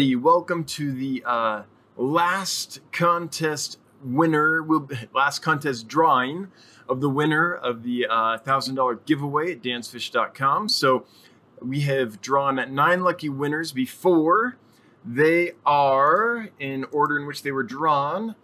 everybody. Welcome to the uh, last contest winner, will last contest drawing of the winner of the uh, $1,000 giveaway at dansfish.com. So we have drawn nine lucky winners before. They are, in order in which they were drawn,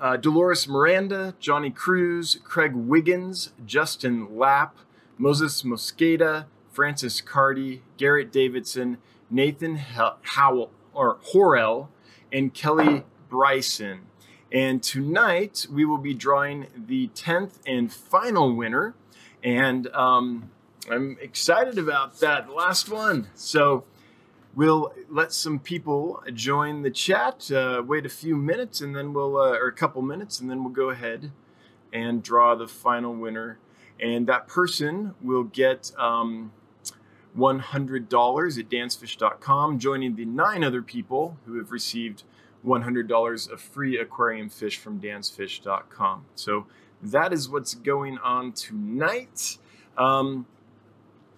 uh, Dolores Miranda, Johnny Cruz, Craig Wiggins, Justin Lapp, Moses Mosqueda, Francis Cardy, Garrett Davidson, Nathan Howell or Horrell, and Kelly Bryson. And tonight we will be drawing the 10th and final winner. And um, I'm excited about that last one. So we'll let some people join the chat, uh, wait a few minutes, and then we'll, uh, or a couple minutes, and then we'll go ahead and draw the final winner. And that person will get um, $100 at dansfish.com, joining the nine other people who have received $100 of free aquarium fish from dansfish.com. So that is what's going on tonight. Um,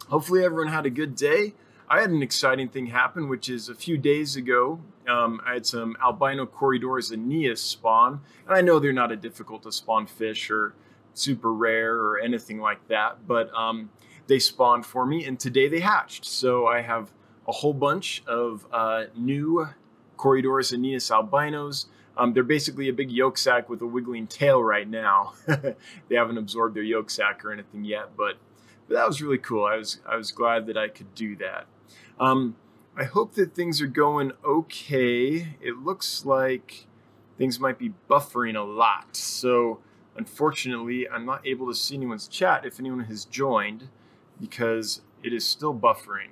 hopefully, everyone had a good day. I had an exciting thing happen, which is a few days ago, um, I had some albino Corydoras aeneas spawn. And I know they're not a difficult to spawn fish or super rare or anything like that, but um, they spawned for me, and today they hatched. So I have a whole bunch of uh, new Corydoras aeneas albinos. Um, they're basically a big yolk sac with a wiggling tail right now. they haven't absorbed their yolk sac or anything yet, but, but that was really cool. I was I was glad that I could do that. Um, I hope that things are going okay. It looks like things might be buffering a lot. So unfortunately, I'm not able to see anyone's chat if anyone has joined because it is still buffering.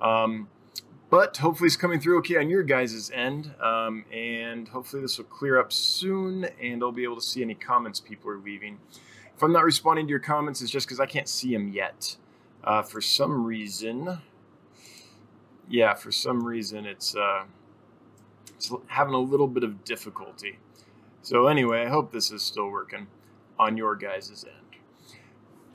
Um, but hopefully it's coming through okay on your guys' end. Um, and hopefully this will clear up soon and I'll be able to see any comments people are leaving. If I'm not responding to your comments, it's just because I can't see them yet. Uh, for some reason, yeah, for some reason it's, uh, it's having a little bit of difficulty. So anyway, I hope this is still working on your guys' end.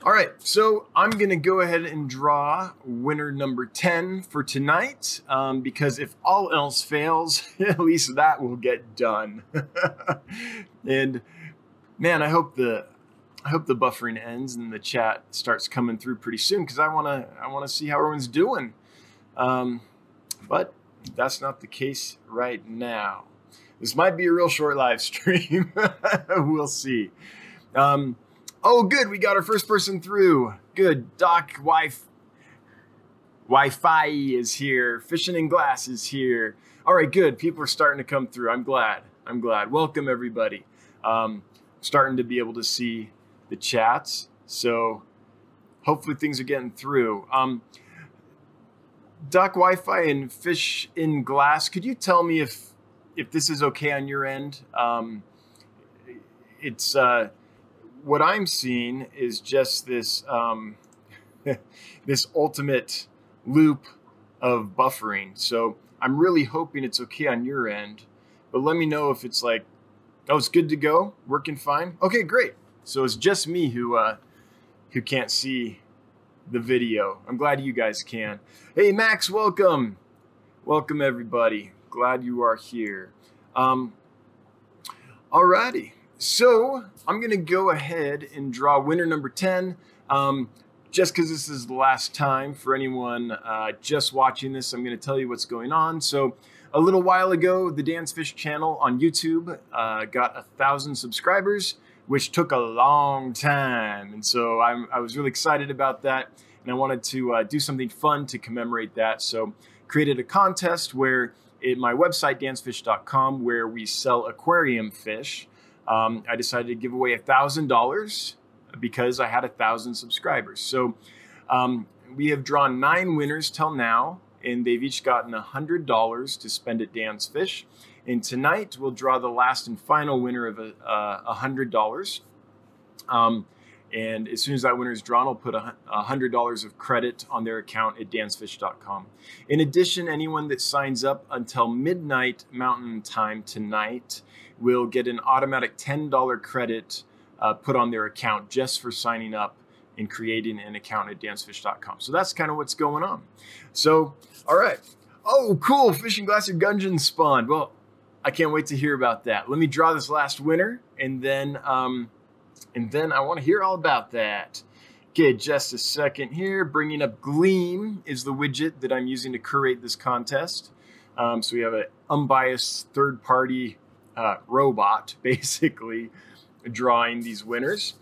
All right, so I'm going to go ahead and draw winner number 10 for tonight um, because if all else fails, at least that will get done. and man, I hope the I hope the buffering ends and the chat starts coming through pretty soon because I want to I want to see how everyone's doing. Um, but that's not the case right now. This might be a real short live stream. we'll see. Um, Oh, good. We got our first person through. Good. Doc Wi Wi-Fi is here. Fishing in Glass is here. All right, good. People are starting to come through. I'm glad. I'm glad. Welcome, everybody. Um, starting to be able to see the chats. So hopefully things are getting through. Um, Doc Wi-Fi and Fish in Glass, could you tell me if if this is okay on your end? Um, it's... Uh, what I'm seeing is just this um, this ultimate loop of buffering. So I'm really hoping it's okay on your end, but let me know if it's like, oh, it's good to go, working fine. Okay, great. So it's just me who uh, who can't see the video. I'm glad you guys can. Hey, Max, welcome. Welcome, everybody. Glad you are here. Um, alrighty. So I'm going to go ahead and draw winner number 10. Um, just because this is the last time for anyone uh, just watching this, I'm going to tell you what's going on. So a little while ago, the Dan's Fish channel on YouTube uh, got a thousand subscribers, which took a long time. And so I'm, i was really excited about that. And I wanted to uh, do something fun to commemorate that. So created a contest where at my website, dansfish.com, where we sell aquarium fish um, I decided to give away $1,000 because I had a thousand subscribers. So um, we have drawn nine winners till now, and they've each gotten $100 to spend at Dan's Fish. And tonight we'll draw the last and final winner of a, uh, $100. Um, and as soon as that winner is drawn, I'll put a $100 of credit on their account at dansfish.com. In addition, anyone that signs up until midnight Mountain Time tonight will get an automatic $10 credit uh, put on their account just for signing up and creating an account at dansfish.com. So that's kind of what's going on. So, all right. Oh, cool! Fishing Glasser Gudgeon spawned. Well, I can't wait to hear about that. Let me draw this last winner, and then um, and then I want to hear all about that. Okay, just a second here. Bringing up Gleam is the widget that I'm using to curate this contest. Um, so we have an unbiased third-party uh, robot, basically, drawing these winners.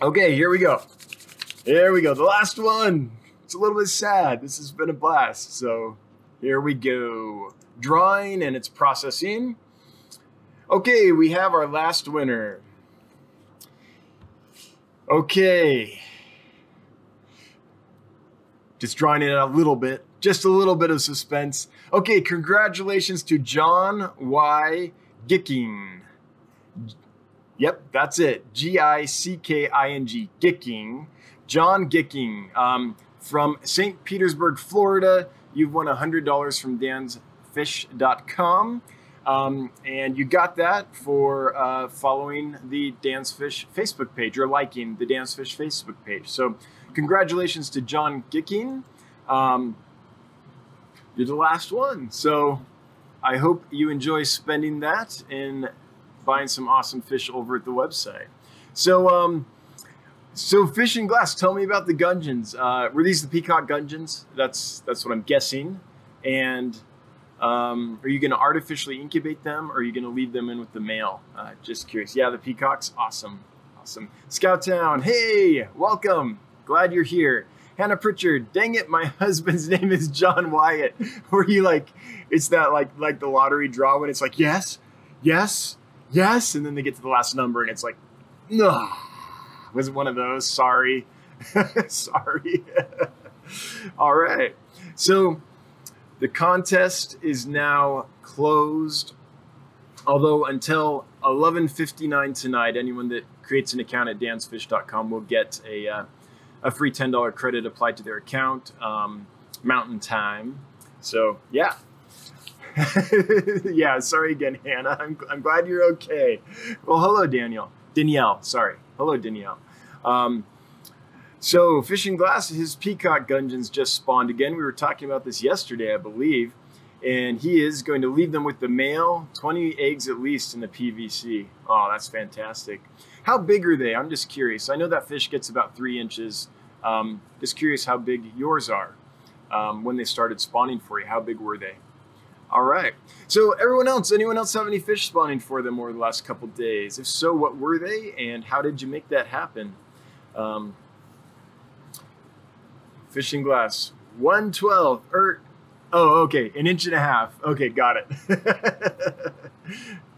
Okay, here we go. Here we go. The last one. It's a little bit sad. This has been a blast. So here we go. Drawing and it's processing. Okay, we have our last winner. Okay. Just drawing it a little bit, just a little bit of suspense. Okay, congratulations to John Y. Gicking. Yep, that's it. G I C K I N G, Gicking. John Gicking um, from St. Petersburg, Florida. You've won $100 from dansfish.com. Um, and you got that for uh, following the Dan's Fish Facebook page or liking the Dan's Fish Facebook page. So, congratulations to John Gicking. Um, you're the last one. So, I hope you enjoy spending that and buying some awesome fish over at the website. So, um, so fishing glass. Tell me about the Gudgeons. Uh, were these the peacock Gudgeons? That's that's what I'm guessing. And um, are you going to artificially incubate them, or are you going to leave them in with the male? Uh, just curious. Yeah, the peacocks. Awesome, awesome. Scout Town. Hey, welcome. Glad you're here. Hannah Pritchard. Dang it, my husband's name is John Wyatt. Where you like, it's that like like the lottery draw when it's like yes, yes, yes, and then they get to the last number and it's like, no. Was one of those? Sorry, sorry. All right. So the contest is now closed. Although until 11:59 tonight, anyone that creates an account at dansfish.com will get a uh, a free $10 credit applied to their account. Um, mountain time. So yeah. yeah, sorry again, Hannah. I'm, I'm glad you're okay. Well, hello, Daniel. Danielle, sorry. Hello, Danielle. Um, so, Fishing Glass, his peacock Gudgeons just spawned again. We were talking about this yesterday, I believe. And he is going to leave them with the male, 20 eggs at least in the PVC. Oh, that's fantastic. How big are they? I'm just curious. I know that fish gets about three inches. Um, just curious how big yours are um, when they started spawning for you. How big were they? All right. So everyone else, anyone else have any fish spawning for them over the last couple days? If so, what were they and how did you make that happen? Um, fishing glass, 112, or, oh, okay, an inch and a half. Okay, got it.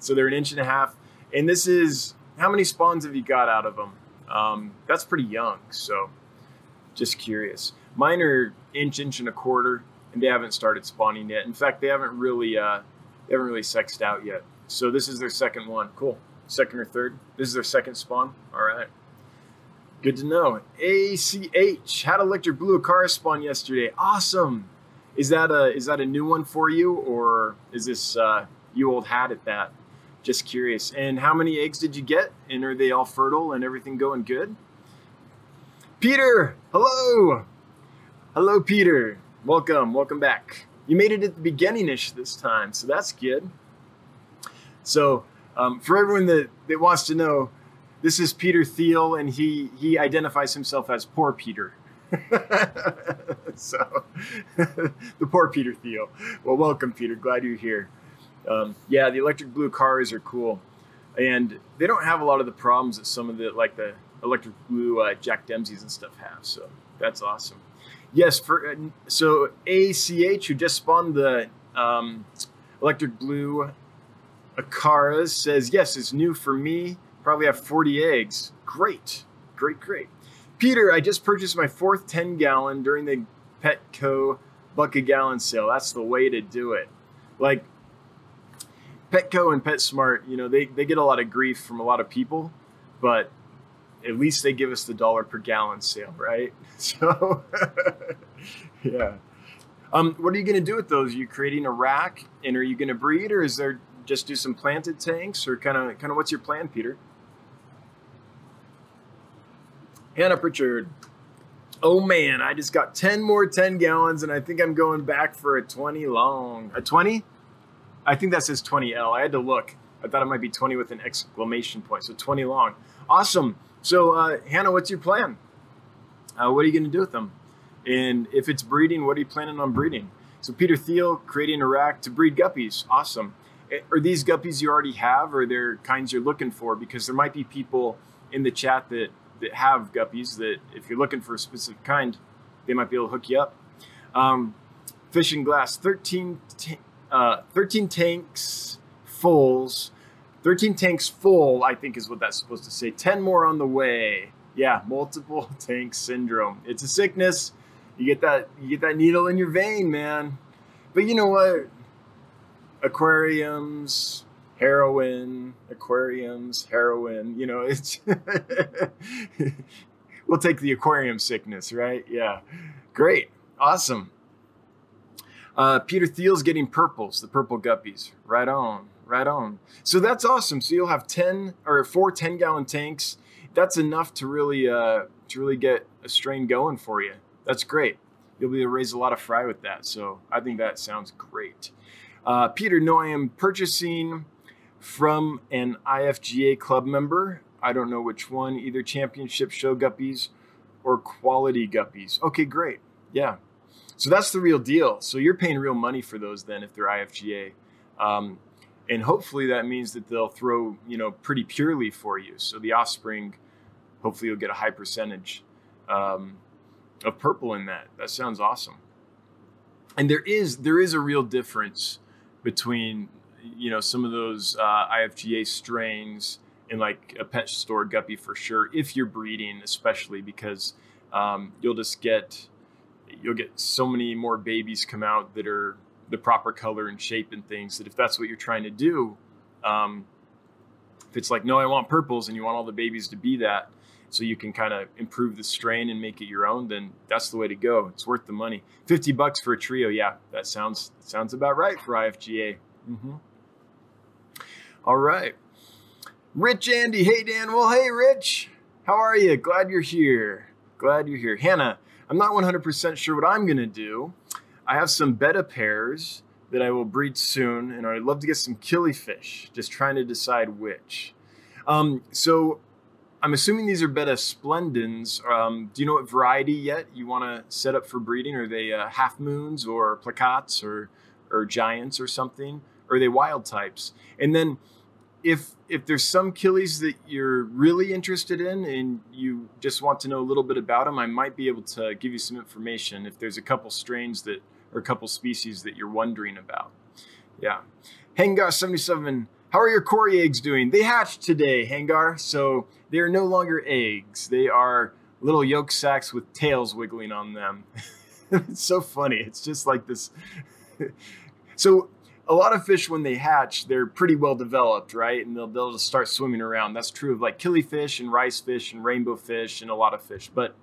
so they're an inch and a half. And this is, how many spawns have you got out of them? Um, that's pretty young, so just curious. Mine are inch, inch and a quarter, and they haven't started spawning yet. In fact, they haven't really, uh, they haven't really sexed out yet. So this is their second one. Cool. Second or third. This is their second spawn. All right. Good to know. ACH had electric blue Acara spawn yesterday. Awesome. Is that a is that a new one for you, or is this uh, you old hat at that? Just curious. And how many eggs did you get? And are they all fertile and everything going good? Peter, hello. Hello, Peter. Welcome, welcome back. You made it at the beginning-ish this time, so that's good. So, um, for everyone that, that wants to know, this is Peter Thiel, and he he identifies himself as poor Peter. so, the poor Peter Thiel. Well, welcome, Peter. Glad you're here. Um, yeah, the electric blue Acaras are cool, and they don't have a lot of the problems that some of the like the electric blue uh, Jack Dempsey's and stuff have. So that's awesome. Yes, for uh, so ACH who just spawned the um, electric blue Acaras says yes, it's new for me Probably have 40 eggs. Great, great, great. Peter, I just purchased my fourth 10 gallon during the Petco buck a gallon sale. That's the way to do it. Like Petco and PetSmart, you know, they, they get a lot of grief from a lot of people, but at least they give us the dollar per gallon sale, right? So, yeah. Um, what are you going to do with those? Are you creating a rack, and are you going to breed, or is there just do some planted tanks, or kind of kind of what's your plan, Peter? Hannah Pritchard. Oh man, I just got 10 more 10 gallons and I think I'm going back for a 20 long. A 20? I think that says 20L. I had to look. I thought it might be 20 with an exclamation point. So 20 long. Awesome. So, uh, Hannah, what's your plan? Uh, what are you going to do with them? And if it's breeding, what are you planning on breeding? So, Peter Thiel creating a rack to breed guppies. Awesome. Are these guppies you already have, or they're kinds you're looking for? Because there might be people in the chat that that have guppies that if you're looking for a specific kind, they might be able to hook you up. Um, fishing glass, 13, uh, 13 tanks fulls. 13 tanks full, I think is what that's supposed to say. 10 more on the way. Yeah, multiple tank syndrome. It's a sickness. You get that you get that needle in your vein, man. But you know what? Aquariums, heroin, aquariums, heroin. You know, it's we'll take the aquarium sickness, right? Yeah, great, awesome. Uh, Peter Thiel's getting purples, the purple guppies. Right on, right on. So that's awesome. So you'll have ten or four 10 gallon tanks. That's enough to really uh, to really get a strain going for you. That's great. You'll be able to raise a lot of fry with that. So I think that sounds great. Uh, Peter, no, I am purchasing from an IFGA club member. I don't know which one, either championship show guppies or quality guppies. Okay, great. Yeah. So that's the real deal. So you're paying real money for those then if they're IFGA. Um, and hopefully that means that they'll throw, you know, pretty purely for you. So the offspring, hopefully you'll get a high percentage um, of purple in that. That sounds awesome. And there is there is a real difference between you know some of those uh, IFGA strains in like a pet store guppy for sure if you're breeding especially because um, you'll just get you'll get so many more babies come out that are the proper color and shape and things that if that's what you're trying to do um, if it's like no i want purples and you want all the babies to be that so you can kind of improve the strain and make it your own then that's the way to go it's worth the money 50 bucks for a trio yeah that sounds sounds about right for ifga mm-hmm. All right. Rich Andy. Hey, Dan. Well, hey, Rich. How are you? Glad you're here. Glad you're here. Hannah, I'm not 100% sure what I'm going to do. I have some betta pairs that I will breed soon, and I'd love to get some killifish, just trying to decide which. Um, so I'm assuming these are betta splendens. Um, do you know what variety yet you want to set up for breeding? Are they uh, half moons or plakats or, or giants or something? Or are they wild types? And then if if there's some killies that you're really interested in and you just want to know a little bit about them, I might be able to give you some information if there's a couple strains that or a couple species that you're wondering about. Yeah. Hangar 77, how are your Cory eggs doing? They hatched today, Hangar, so they are no longer eggs. They are little yolk sacs with tails wiggling on them. it's so funny. It's just like this. so a lot of fish when they hatch they're pretty well developed right and they'll, they'll just start swimming around that's true of like killifish and rice fish and rainbow fish and a lot of fish but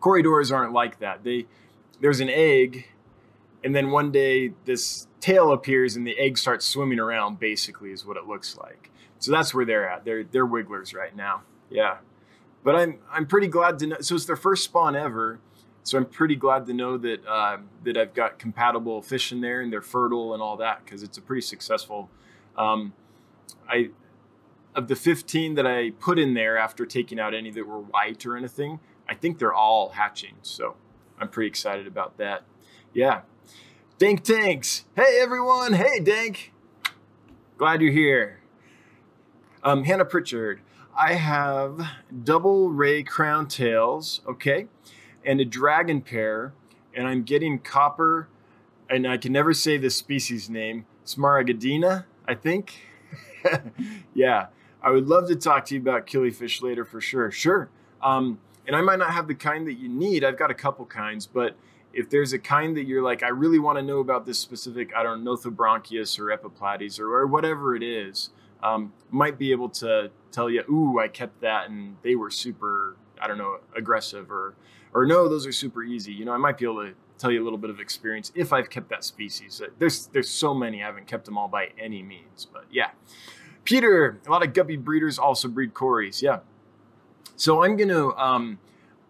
corydoras aren't like that they there's an egg and then one day this tail appears and the egg starts swimming around basically is what it looks like so that's where they're at they're they're wigglers right now yeah but i'm i'm pretty glad to know so it's their first spawn ever so I'm pretty glad to know that uh, that I've got compatible fish in there and they're fertile and all that because it's a pretty successful. Um, I of the 15 that I put in there after taking out any that were white or anything, I think they're all hatching. So I'm pretty excited about that. Yeah. Dank Tanks. Hey everyone. Hey Dank. Glad you're here. Um, Hannah Pritchard. I have double ray crown tails. Okay and a dragon pair, and I'm getting copper, and I can never say the species name, Smaragdina, I think. yeah, I would love to talk to you about killifish later for sure. Sure. Um, and I might not have the kind that you need. I've got a couple kinds, but if there's a kind that you're like, I really want to know about this specific, I don't know, Nothobranchius or Epiplates or, or whatever it is, um, might be able to tell you, ooh, I kept that and they were super, I don't know, aggressive or or no, those are super easy. You know, I might be able to tell you a little bit of experience if I've kept that species. There's there's so many, I haven't kept them all by any means, but yeah. Peter, a lot of guppy breeders also breed Corys. Yeah. So I'm gonna um,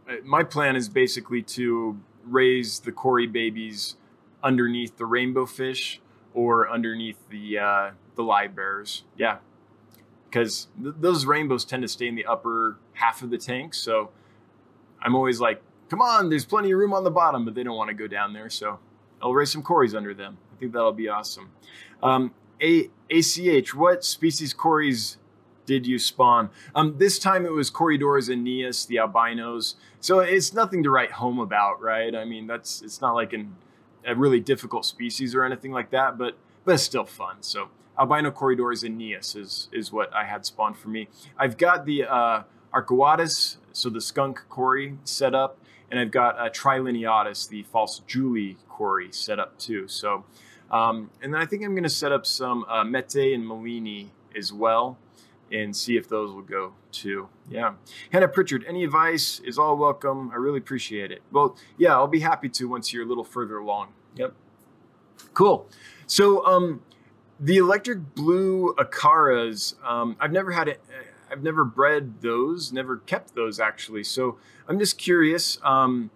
uh, my plan is basically to raise the Cory babies underneath the rainbow fish or underneath the uh, the live bears. Yeah, because th- those rainbows tend to stay in the upper half of the tank. So I'm always like, come on, there's plenty of room on the bottom, but they don't want to go down there. So I'll raise some Corys under them. I think that'll be awesome. Um, A- ACH, what species Corys did you spawn? Um, this time it was Corydoras aeneas, the albinos. So it's nothing to write home about, right? I mean, that's it's not like an, a really difficult species or anything like that, but but it's still fun. So albino Corydoras aeneas is is what I had spawned for me. I've got the uh, so the skunk Cory set up, and I've got a Trilineatus, the false julii Cory set up too. So, um, and then I think I'm going to set up some uh, metae and melini as well and see if those will go too. Yeah. Hannah Pritchard, any advice is all welcome. I really appreciate it. Well, yeah, I'll be happy to once you're a little further along. Yep. Cool. So, um, the electric blue Acaras, um, I've never had it. I've never bred those, never kept those actually. So I'm just curious. Um,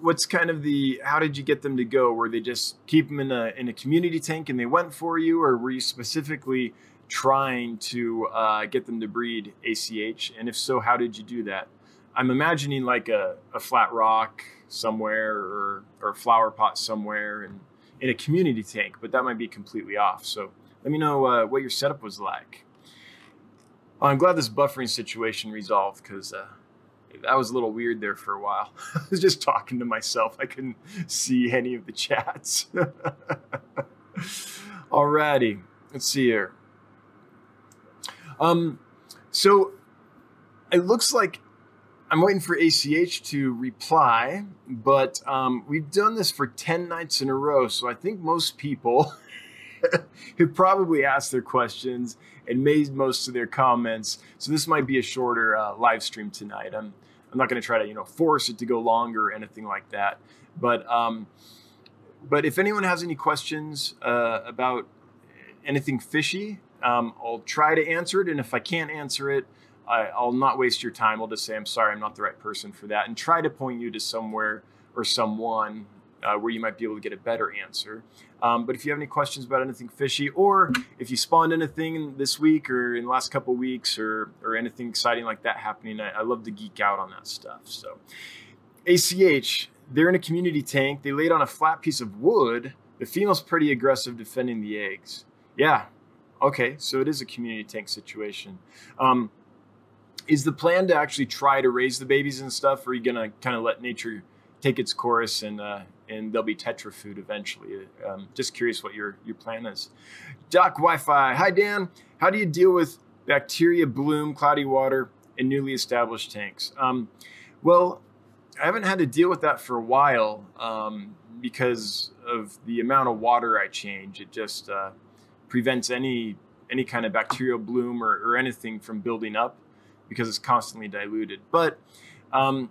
what's kind of the how did you get them to go? Were they just keep them in a in a community tank and they went for you, or were you specifically trying to uh, get them to breed ACH? And if so, how did you do that? I'm imagining like a, a flat rock somewhere or or a flower pot somewhere and in a community tank, but that might be completely off. So let me know uh, what your setup was like. Well, I'm glad this buffering situation resolved because uh, that was a little weird there for a while. I was just talking to myself. I couldn't see any of the chats. Alrighty, let's see here. Um, so it looks like I'm waiting for ACH to reply, but um, we've done this for 10 nights in a row. So I think most people have probably asked their questions and made most of their comments. So this might be a shorter uh, live stream tonight. I'm, I'm not going to try to, you know, force it to go longer or anything like that. But, um, but if anyone has any questions uh, about anything fishy, um, I'll try to answer it. And if I can't answer it, I, will not waste your time. I'll just say, I'm sorry, I'm not the right person for that, and try to point you to somewhere or someone uh, where you might be able to get a better answer. Um, but if you have any questions about anything fishy, or if you spawned anything this week or in the last couple weeks, or or anything exciting like that happening, I, I love to geek out on that stuff. So, ACH, they're in a community tank. They laid on a flat piece of wood. The female's pretty aggressive defending the eggs. Yeah, okay, so it is a community tank situation. Um, is the plan to actually try to raise the babies and stuff, or are you gonna kind of let nature take its course and uh, and they'll be tetra food eventually? Um, just curious what your your plan is. Doc Wi-Fi. Hi Dan. How do you deal with bacteria bloom, cloudy water, in newly established tanks? Um, well, I haven't had to deal with that for a while um, because of the amount of water I change. It just uh, prevents any any kind of bacterial bloom or, or anything from building up because it's constantly diluted. But um,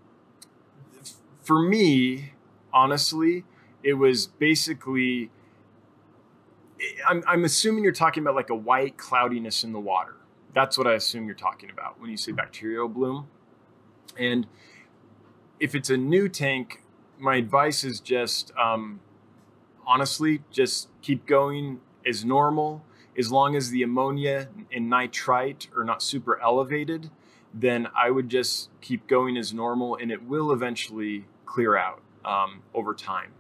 for me, honestly, it was basically. I'm, I'm assuming you're talking about like a white cloudiness in the water. That's what I assume you're talking about when you say bacterial bloom. And if it's a new tank, my advice is just um, honestly, just keep going as normal as long as the ammonia and nitrite are not super elevated then I would just keep going as normal and it will eventually clear out um, over time.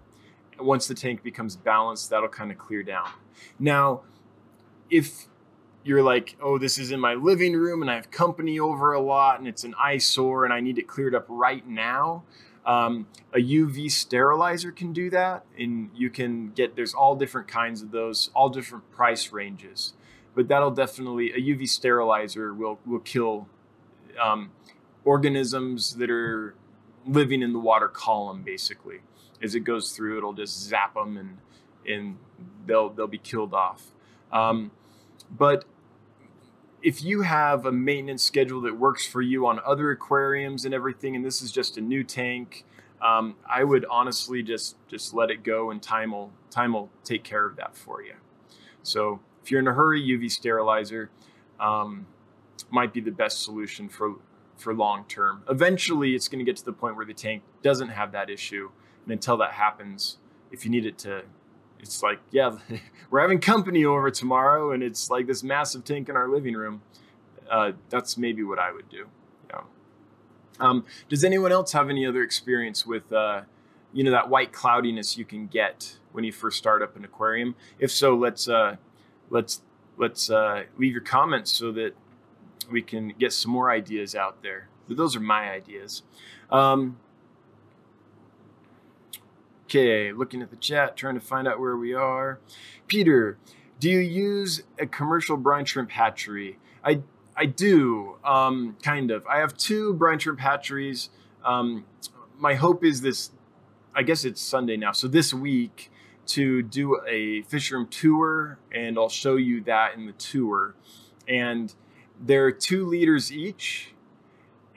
Once the tank becomes balanced, that'll kind of clear down. Now, if you're like, oh, this is in my living room and I have company over a lot and it's an eyesore and I need it cleared up right now, um, a UV sterilizer can do that. And you can get, there's all different kinds of those, all different price ranges. But that'll definitely, a UV sterilizer will, will kill um, organisms that are living in the water column basically as it goes through it'll just zap them and and they'll they'll be killed off um, but if you have a maintenance schedule that works for you on other aquariums and everything and this is just a new tank um, i would honestly just just let it go and time will time will take care of that for you so if you're in a hurry uv sterilizer um, might be the best solution for for long term. Eventually, it's going to get to the point where the tank doesn't have that issue, and until that happens, if you need it to, it's like yeah, we're having company over tomorrow, and it's like this massive tank in our living room. Uh, that's maybe what I would do. Yeah. Um, does anyone else have any other experience with, uh, you know, that white cloudiness you can get when you first start up an aquarium? If so, let's uh, let's let's uh, leave your comments so that we can get some more ideas out there. But those are my ideas. Um, okay, looking at the chat, trying to find out where we are. Peter, do you use a commercial brine shrimp hatchery? I I do, um, kind of. I have two brine shrimp hatcheries. Um, my hope is this. I guess it's Sunday now, so this week to do a fish room tour, and I'll show you that in the tour. And they're two liters each,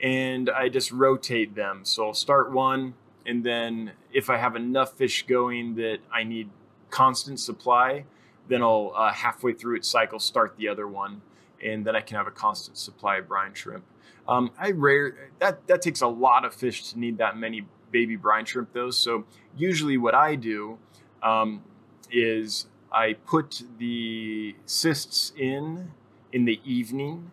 and I just rotate them. So I'll start one, and then if I have enough fish going that I need constant supply, then I'll uh, halfway through its cycle start the other one, and then I can have a constant supply of brine shrimp. Um, I rare that that takes a lot of fish to need that many baby brine shrimp though. So usually what I do um, is I put the cysts in in the evening,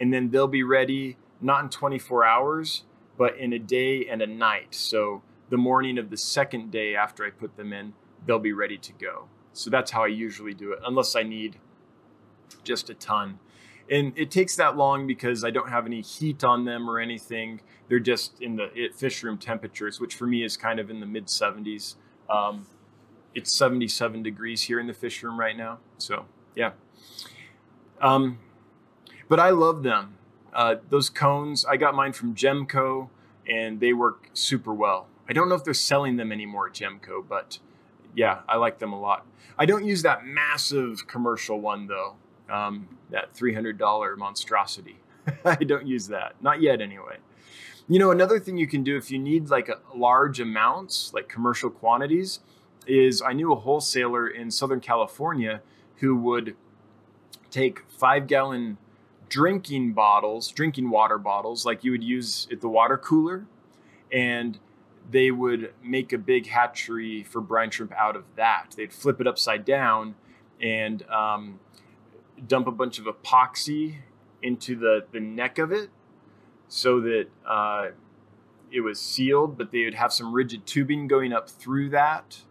and then they'll be ready not in 24 hours, but in a day and a night. So the morning of the second day after I put them in, they'll be ready to go. So that's how I usually do it, unless I need just a ton. And it takes that long because I don't have any heat on them or anything. They're just in the fish room temperatures, which for me is kind of in the mid 70s. Um, it's 77 degrees here in the fish room right now. So yeah. Um, but I love them. Uh, those cones, I got mine from Jehmco and they work super well. I don't know if they're selling them anymore at Jehmco, but yeah, I like them a lot. I don't use that massive commercial one though, um, that $300 monstrosity. I don't use that, not yet anyway. You know, another thing you can do if you need like a large amounts, like commercial quantities, is I knew a wholesaler in Southern California who would take five gallon drinking bottles, drinking water bottles, like you would use at the water cooler, and they would make a big hatchery for brine shrimp out of that. They'd flip it upside down and um, dump a bunch of epoxy into the, the neck of it so that uh, it was sealed, but they would have some rigid tubing going up through that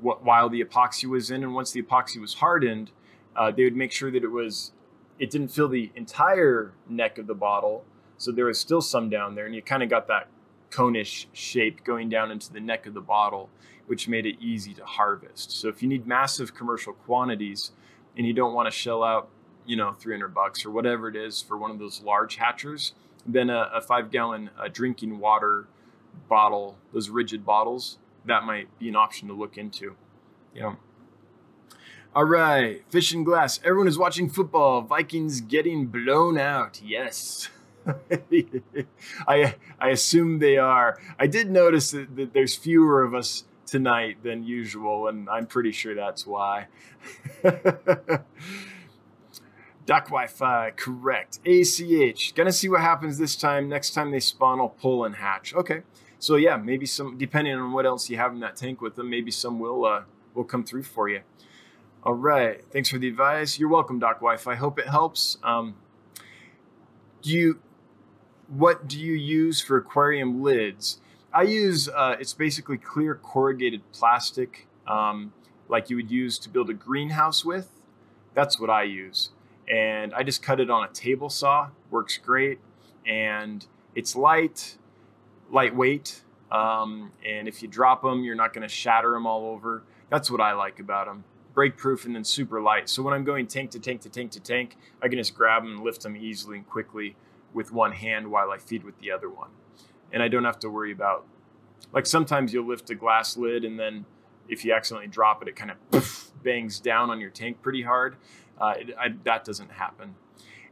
while the epoxy was in, and once the epoxy was hardened, uh, they would make sure that it was it didn't fill the entire neck of the bottle, so there was still some down there, and you kind of got that conish shape going down into the neck of the bottle, which made it easy to harvest. So if you need massive commercial quantities and you don't want to shell out, you know, 300 bucks or whatever it is for one of those large hatchers, then a, a five gallon uh, drinking water bottle, those rigid bottles, that might be an option to look into. Yeah. All right, fish and glass. Everyone is watching football. Vikings getting blown out. Yes. I I assume they are. I did notice that, that, there's fewer of us tonight than usual, and I'm pretty sure that's why. Doc Wi-Fi, correct. ACH. Gonna see what happens this time. Next time they spawn, I'll pull and hatch. Okay. So yeah, maybe some depending on what else you have in that tank with them, maybe some will uh, will come through for you. All right, thanks for the advice. You're welcome, Doc Wife. I Hope it helps. Um, do you what do you use for aquarium lids? I use uh, it's basically clear corrugated plastic, um, like you would use to build a greenhouse with. That's what I use, and I just cut it on a table saw. Works great, and it's light lightweight. Um, and if you drop them, you're not going to shatter them all over. That's what I like about them. Break proof and then super light. So when I'm going tank to tank to tank to tank, I can just grab them and lift them easily and quickly with one hand while I feed with the other one. And I don't have to worry about, like sometimes you'll lift a glass lid and then if you accidentally drop it, it kind of poof, bangs down on your tank pretty hard. Uh, it, I, that doesn't happen.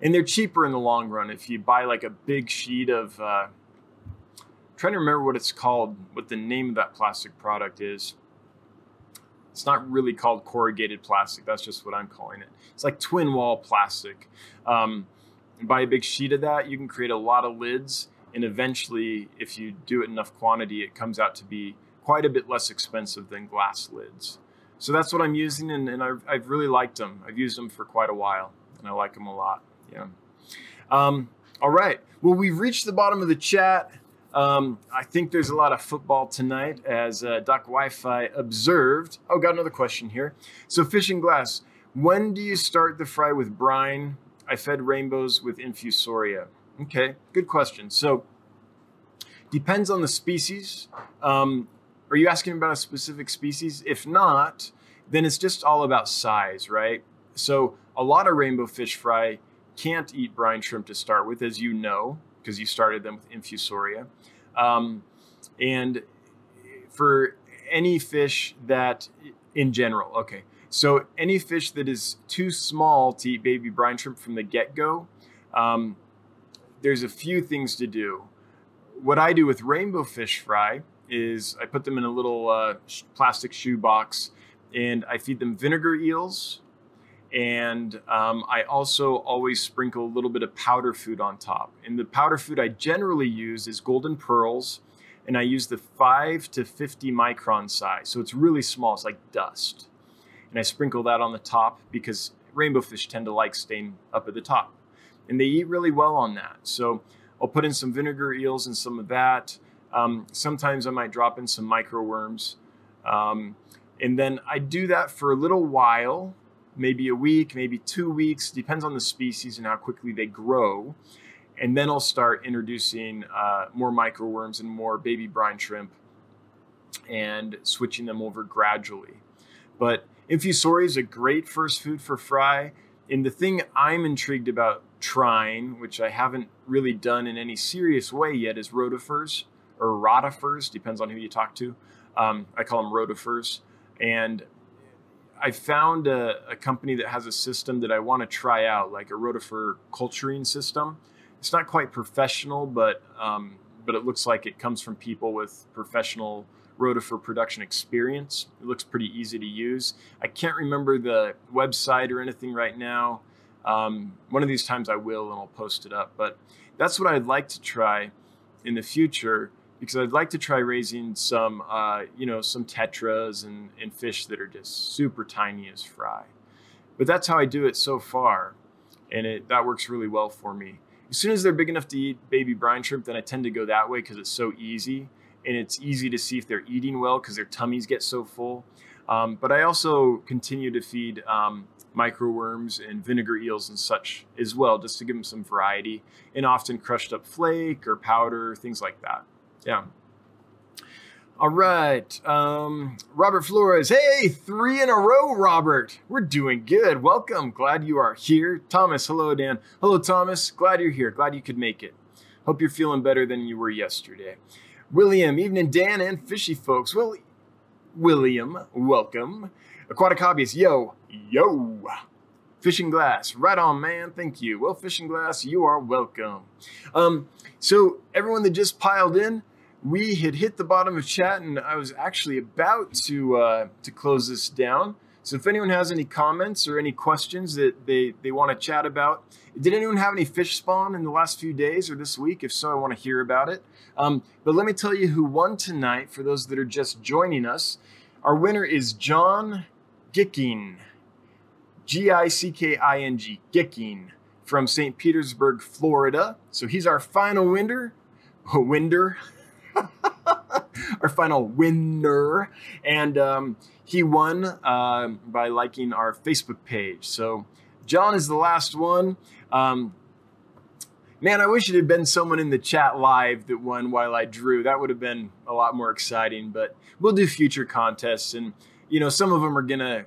And they're cheaper in the long run. If you buy like a big sheet of, uh, trying to remember what it's called, what the name of that plastic product is. It's not really called corrugated plastic. That's just what I'm calling it. It's like twin wall plastic. Um, buy a big sheet of that, you can create a lot of lids. And eventually, if you do it enough quantity, it comes out to be quite a bit less expensive than glass lids. So that's what I'm using, and, and I've, I've, really liked them. I've used them for quite a while, and I like them a lot. Yeah. Um, all right. Well, we've reached the bottom of the chat. Um, I think there's a lot of football tonight, as uh, Doc Wi-Fi observed. Oh, got another question here. So, fishing glass. When do you start the fry with brine? I fed rainbows with infusoria. Okay, good question. So, depends on the species. Um, are you asking about a specific species? If not, then it's just all about size, right? So, a lot of rainbow fish fry can't eat brine shrimp to start with, as you know, because you started them with infusoria. Um, and for any fish that, in general, okay, so any fish that is too small to eat baby brine shrimp from the get go, um, there's a few things to do. What I do with rainbow fish fry is I put them in a little uh, plastic shoe box and I feed them vinegar eels. And um, I also always sprinkle a little bit of powder food on top. And the powder food I generally use is golden pearls, and I use the 5 to 50 micron size. So it's really small, it's like dust and I sprinkle that on the top because rainbow fish tend to like staying up at the top. And they eat really well on that. So I'll put in some vinegar eels and some of that. Um, sometimes I might drop in some micro worms. Um, and then I do that for a little while, maybe a week, maybe two weeks, depends on the species and how quickly they grow. And then I'll start introducing uh, more micro worms and more baby brine shrimp and switching them over gradually. But Infusoria is a great first food for fry. And the thing I'm intrigued about trying, which I haven't really done in any serious way yet, is rotifers or rotifers, depends on who you talk to. Um, I call them rotifers. And I found a, a, company that has a system that I want to try out, like a rotifer culturing system. It's not quite professional, but um, but it looks like it comes from people with professional rotifer production experience. It looks pretty easy to use. I can't remember the website or anything right now. Um, one of these times I will and I'll post it up. But that's what I'd like to try in the future because I'd like to try raising some, uh, you know, some tetras and, and fish that are just super tiny as fry. But that's how I do it so far, and it that works really well for me. As soon as they're big enough to eat baby brine shrimp, then I tend to go that way because it's so easy and it's easy to see if they're eating well because their tummies get so full. Um, but I also continue to feed um, microworms and vinegar eels and such as well, just to give them some variety, and often crushed up flake or powder, things like that. Yeah. All right. Um, Robert Flores. Hey, three in a row, Robert. We're doing good. Welcome. Glad you are here. Thomas. Hello, Dan. Hello, Thomas. Glad you're here. Glad you could make it. Hope you're feeling better than you were yesterday. William, evening, Dan, and fishy folks. Well, William, welcome. Aquatic Hobbies, yo, yo. Fishing Glass, right on, man. Thank you. Well, Fishing Glass, you are welcome. Um, so, everyone that just piled in, we had hit the bottom of chat, and I was actually about to uh, to close this down. So, if anyone has any comments or any questions that they they want to chat about, did anyone have any fish spawn in the last few days or this week? If so, I want to hear about it. Um, but let me tell you who won tonight for those that are just joining us. Our winner is John Gicking, G I C K I N G, Gicking from St. Petersburg, Florida. So he's our final winner. Winder. our final winner. And um, he won uh, by liking our Facebook page. So John is the last one. Um, Man, I wish it had been someone in the chat live that won while I drew. That would have been a lot more exciting. But we'll do future contests, and you know, some of them are gonna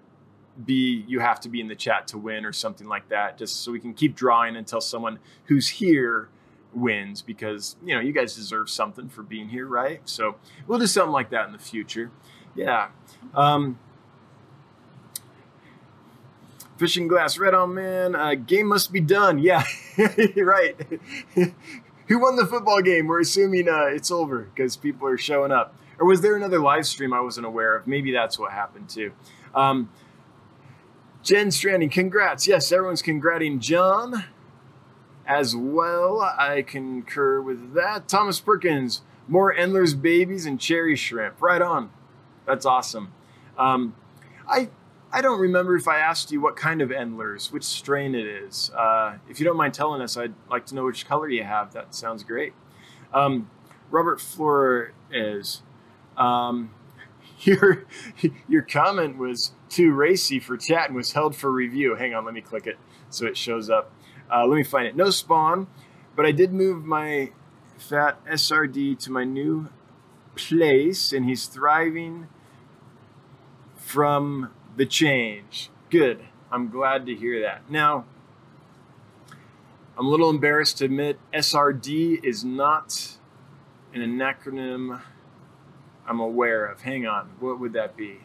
be you have to be in the chat to win or something like that, just so we can keep drawing until someone who's here wins because you know you guys deserve something for being here, right? So we'll do something like that in the future. Yeah. Um, Fishing glass, red on man. Uh, game must be done. Yeah, right. Who won the football game? We're assuming uh, it's over because people are showing up. Or was there another live stream I wasn't aware of? Maybe that's what happened too. Um, Jen Stranding, congrats. Yes, everyone's congratulating John. as well. I concur with that. Thomas Perkins, more Endler's babies and cherry shrimp. Right on. That's awesome. Um, I I don't remember if I asked you what kind of Endlers, which strain it is. Uh, if you don't mind telling us, I'd like to know which color you have. That sounds great. Um, Robert Flores, um, your your comment was too racy for chat and was held for review. Hang on, let me click it so it shows up. Uh, let me find it. No spawn, but I did move my fat SRD to my new place, and he's thriving from the change. Good. I'm glad to hear that. Now, I'm a little embarrassed to admit SRD is not an acronym I'm aware of. Hang on. What would that be?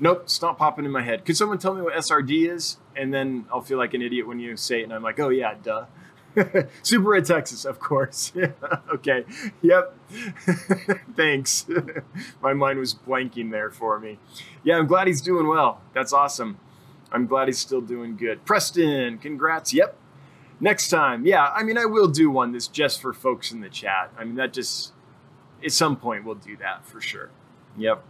Nope, it's not popping in my head. Could someone tell me what SRD is? And then I'll feel like an idiot when you say it, and I'm like, oh, yeah, duh. Super Red Texas, of course. okay. Yep. Thanks. My mind was blanking there for me. Yeah, I'm glad he's doing well. That's awesome. I'm glad he's still doing good. Preston, congrats. Yep. Next time. Yeah, I mean, I will do one that's just for folks in the chat. I mean, that just, at some point, we'll do that for sure. Yep.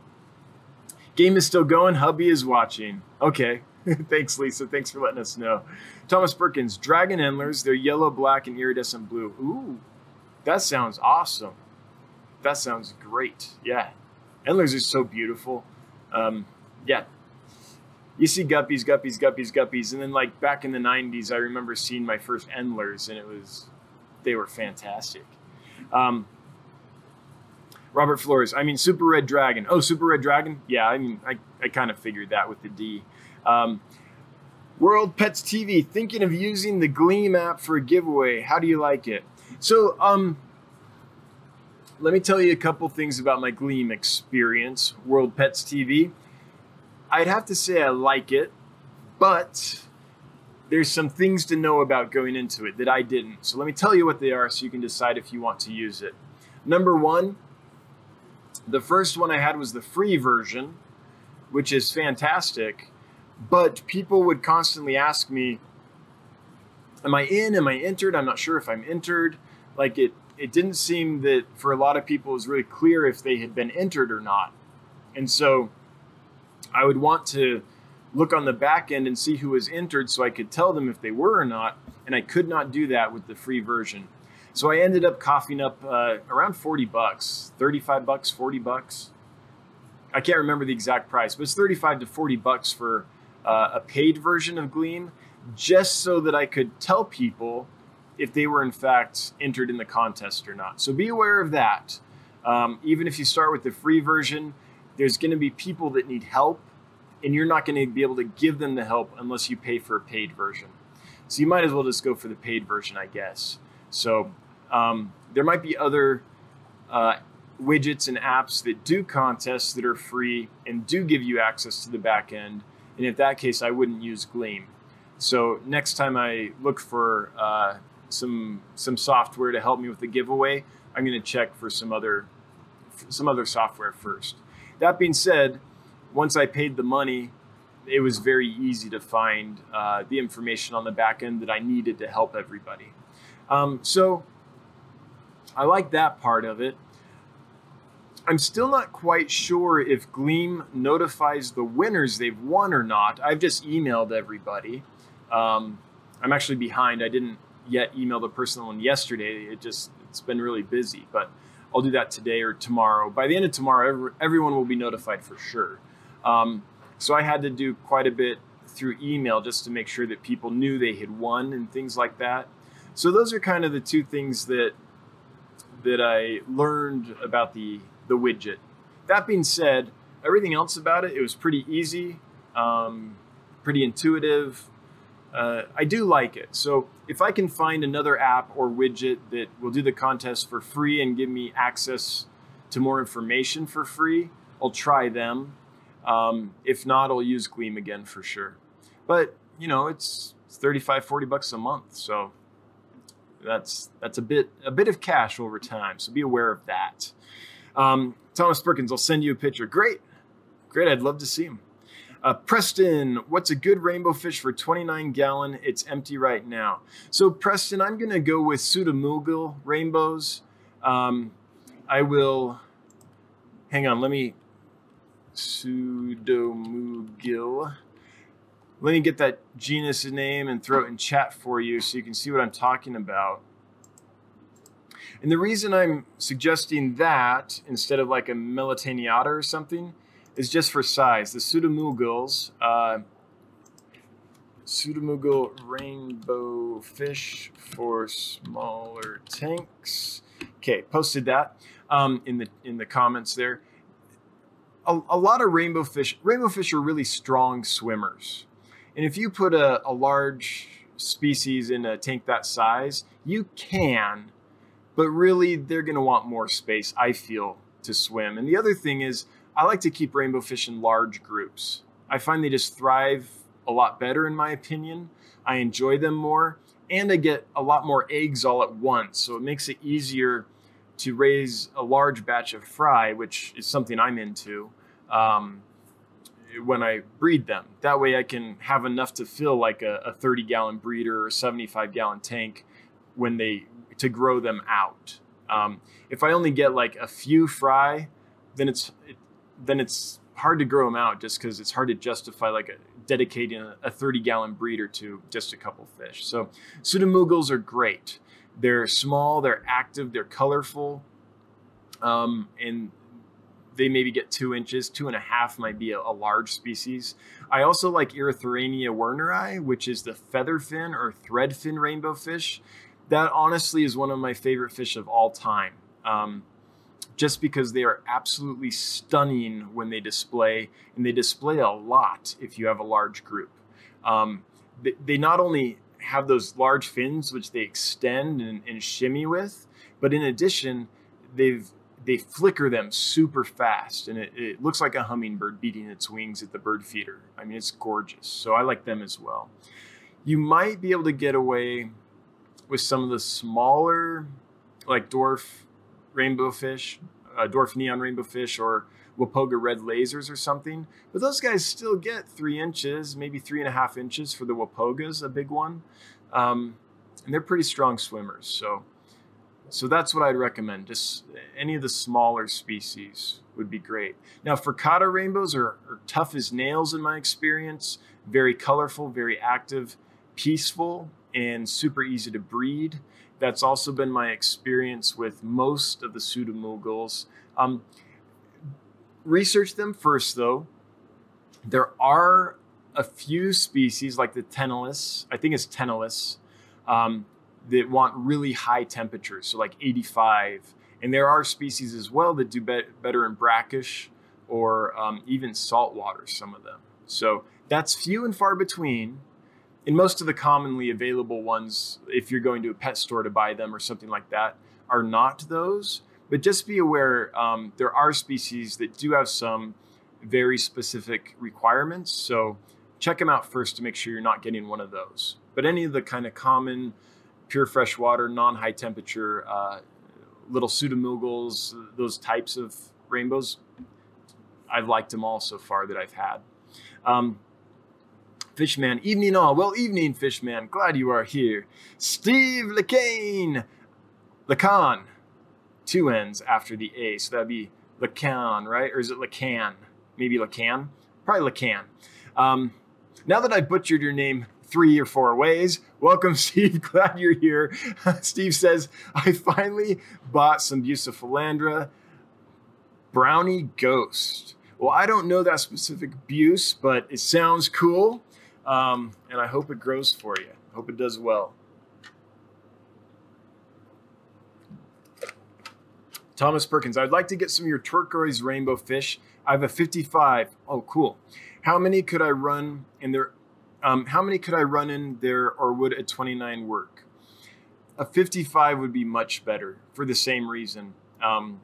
Game is still going. Hubby is watching. Okay. Thanks, Lisa. Thanks for letting us know. Thomas Perkins, Dragon Endlers. They're yellow, black, and iridescent blue. Ooh, that sounds awesome. That sounds great. Yeah. Endlers are so beautiful. Um, yeah. You see guppies, guppies, guppies, guppies. And then, like, back in the 90s, I remember seeing my first Endlers, and it was, they were fantastic. Um, Robert Flores. I mean, Super Red Dragon. Oh, Super Red Dragon? Yeah, I mean, I, I kind of figured that with the D. Um, World Pets TV, thinking of using the Gleam app for a giveaway. How do you like it? So, um, let me tell you a couple things about my Gleam experience, World Pets TV. I'd have to say I like it, but there's some things to know about going into it that I didn't. So let me tell you what they are so you can decide if you want to use it. Number one, the first one I had was the free version, which is fantastic but people would constantly ask me, Am I in? Am I entered? I'm not sure if I'm entered. Like it, it didn't seem that for a lot of people it was really clear if they had been entered or not. And so I would want to look on the back end and see who was entered so I could tell them if they were or not. And I could not do that with the free version. So I ended up coughing up uh, around 40 bucks, 35 bucks, 40 bucks. I can't remember the exact price, but it's 35 to 40 bucks for uh, a paid version of Gleam just so that I could tell people if they were in fact entered in the contest or not. So be aware of that. Um, even if you start with the free version, there's going to be people that need help, and you're not going to be able to give them the help unless you pay for a paid version. So you might as well just go for the paid version, I guess. So um, there might be other uh, widgets and apps that do contests that are free and do give you access to the back end and in that case, I wouldn't use Gleam. So next time I look for uh, some some software to help me with the giveaway, I'm going to check for some other some other software first. That being said, once I paid the money, it was very easy to find uh, the information on the back end that I needed to help everybody. Um, so I like that part of it. I'm still not quite sure if Gleam notifies the winners they've won or not. I've just emailed everybody. Um, I'm actually behind. I didn't yet email the personal one yesterday. It just it's been really busy, but I'll do that today or tomorrow. By the end of tomorrow, every, everyone will be notified for sure. Um, so I had to do quite a bit through email just to make sure that people knew they had won and things like that. So those are kind of the two things that that I learned about the the widget. That being said, everything else about it, it was pretty easy, um, pretty intuitive. Uh, I do like it. So if I can find another app or widget that will do the contest for free and give me access to more information for free, I'll try them. Um, if not, I'll use Gleam again for sure. But you know, it's 35, 40 bucks a month. So that's that's a bit a bit of cash over time. So be aware of that. Um, Thomas Perkins, I'll send you a picture. Great. Great. I'd love to see him. Uh, Preston, what's a good rainbow fish for 29 gallon? It's empty right now. So Preston, I'm gonna go with Pseudomugil rainbows. Um, I will, hang on, let me, Pseudomugil. Let me get that genus name and throw it in chat for you so you can see what I'm talking about. And the reason I'm suggesting that instead of like a Melanotaenia or something is just for size. The Pseudomugils, uh, rainbow fish for smaller tanks. Okay, posted that um, in the in the comments there. A, a, lot of rainbow fish, rainbow fish are really strong swimmers, and if you put a, a large species in a tank that size, you can, but really they're going to want more space. I feel to swim. And the other thing is I like to keep rainbow fish in large groups. I find they just thrive a lot better, in my opinion. I enjoy them more, and I get a lot more eggs all at once. So it makes it easier to raise a large batch of fry, which is something I'm into, um, when I breed them. That way I can have enough to fill like a, a 30 gallon breeder or 75 gallon tank when they to grow them out. Um, if I only get like a few fry, then it's it, then it's hard to grow them out just because it's hard to justify like a, dedicating a, a 30 gallon breeder to just a couple fish. So pseudomugils are great. They're small, they're active, they're colorful, um, and they maybe get two inches, two and a half might be a, a large species. I also like Iriatherina werneri, which is the featherfin or threadfin rainbow fish. That honestly is one of my favorite fish of all time. Um, just because they are absolutely stunning when they display, and they display a lot if you have a large group. Um, they, they, not only have those large fins which they extend and, and shimmy with, but in addition, they've they flicker them super fast, and it, it looks like a hummingbird beating its wings at the bird feeder. I mean, it's gorgeous. So I like them as well. You might be able to get away with some of the smaller, like dwarf rainbow fish, uh, dwarf neon rainbow fish, or Wapoga red lasers or something. But those guys still get three inches, maybe three and a half inches for the Wapogas, a big one. Um, and they're pretty strong swimmers. So, so that's what I'd recommend. Just any of the smaller species would be great. Now, furcata rainbows are, are tough as nails in my experience. Very colorful, very active, peaceful, and super easy to breed. That's also been my experience with most of the pseudomugils. Um, research them first, though. There are a few species like the Tenellus, I think it's Tenellus, um, that want really high temperatures, so like 85. And there are species as well that do be- better in brackish or um, even salt water, some of them. So that's few and far between And most of the commonly available ones, if you're going to a pet store to buy them or something like that, are not those. But just be aware um, there are species that do have some very specific requirements. So check them out first to make sure you're not getting one of those. But any of the kind of common pure fresh water, non high temperature, uh, little pseudomugils, those types of rainbows, I've liked them all so far that I've had. Um, Fishman, evening all. Well, evening, Fishman. Glad you are here. Steve LeCane. Lacan. Two N's after the A. So that'd be Lacan, right? Or is it Lacan? Maybe Lacan? Probably Lacan. Um, now that I butchered your name three or four ways, welcome, Steve. Glad you're here. Steve says, I finally bought some Bucephalandra Brownie Ghost. Well, I don't know that specific Buce, but it sounds cool. Um, and I hope it grows for you. Hope it does well. Thomas Perkins, I'd like to get some of your turquoise rainbow fish. I have a 55. Oh, cool. How many could I run in there? Um, how many could I run in there, or would a 29 work? A 55 would be much better for the same reason. Um,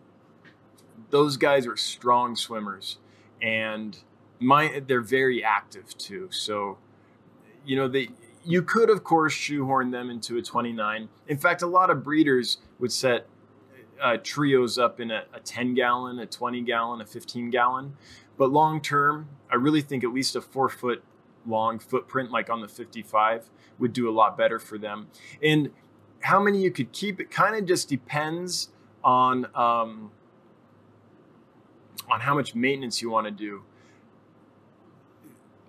those guys are strong swimmers, and my they're very active too. So you know, they you could of course shoehorn them into a 29. In fact, a lot of breeders would set uh, trios up in a, a 10 gallon, a 20 gallon, a 15 gallon. But long term, I really think at least a four foot long footprint, like on the 55, would do a lot better for them. And how many you could keep, it kind of just depends on um, on how much maintenance you want to do.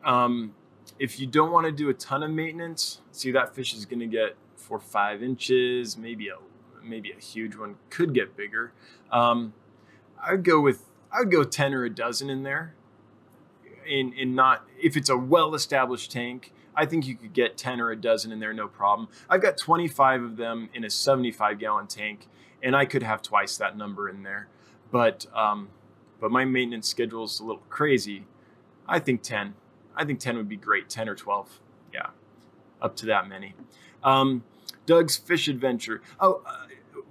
Um, if you don't want to do a ton of maintenance, see that fish is going to get four five inches, maybe a maybe a huge one could get bigger. Um, I'd go with I'd go ten or a dozen in there. In in not if it's a well established tank, I think you could get ten or a dozen in there no problem. I've got twenty five of them in a seventy five gallon tank, and I could have twice that number in there. But um, but my maintenance schedule is a little crazy. I think ten. I think 10 would be great, 10 or 12. Yeah, up to that many. Um, Doug's Fish Adventure. Oh,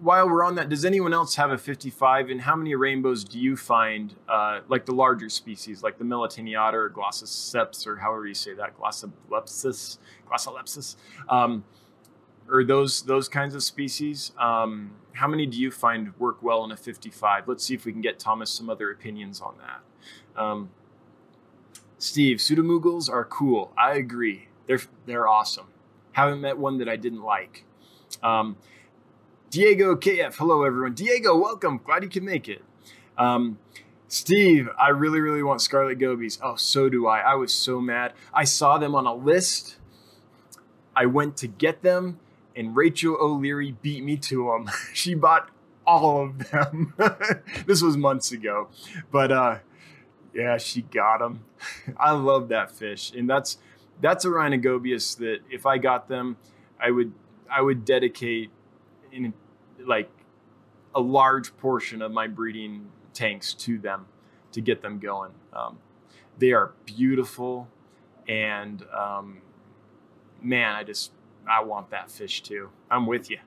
while we're on that, does anyone else have a 55? And how many rainbows do you find, uh, like the larger species, like the Melanotaenia or Glossoseps, or however you say that, Glossolepsis, Glossolepsis, um, or those those kinds of species? Um, how many do you find work well in a 55? Let's see if we can get Thomas some other opinions on that. Um, Steve, pseudomugils are cool. I agree. They're they're awesome. Haven't met one that I didn't like. Um, Diego KF, hello everyone. Diego, welcome. Glad you can make it. Um, Steve, I really, really want Scarlet Gobies. Oh, so do I. I was so mad. I saw them on a list. I went to get them, and Rachel O'Leary beat me to them. she bought all of them. this was months ago, but uh, yeah, she got them. I love that fish, and that's that's a Rhinogobius that if I got them, I would I would dedicate in like a large portion of my breeding tanks to them to get them going. Um, they are beautiful, and um, man, I just I want that fish too. I'm with you.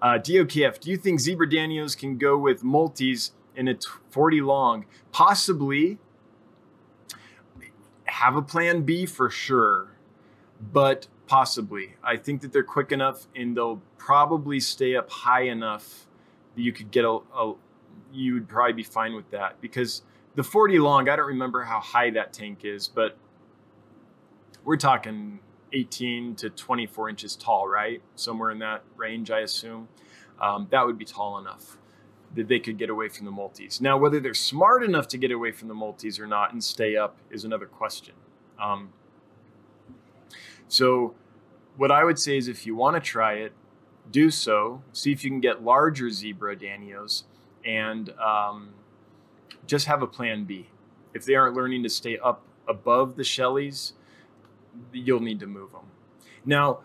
Uh, DOKF, do you think zebra danios can go with multis in a 40 long? Possibly have a plan B for sure, but possibly. I think that they're quick enough and they'll probably stay up high enough that you could get a, a you would probably be fine with that because the 40 long, I don't remember how high that tank is, but we're talking 18 to 24 inches tall, right? Somewhere in that range, I assume. Um, that would be tall enough that they could get away from the multis. Now, whether they're smart enough to get away from the multis or not and stay up is another question. Um, so, what I would say is if you want to try it, do so. See if you can get larger zebra danios and um, just have a plan B. If they aren't learning to stay up above the shellies, you'll need to move them. Now,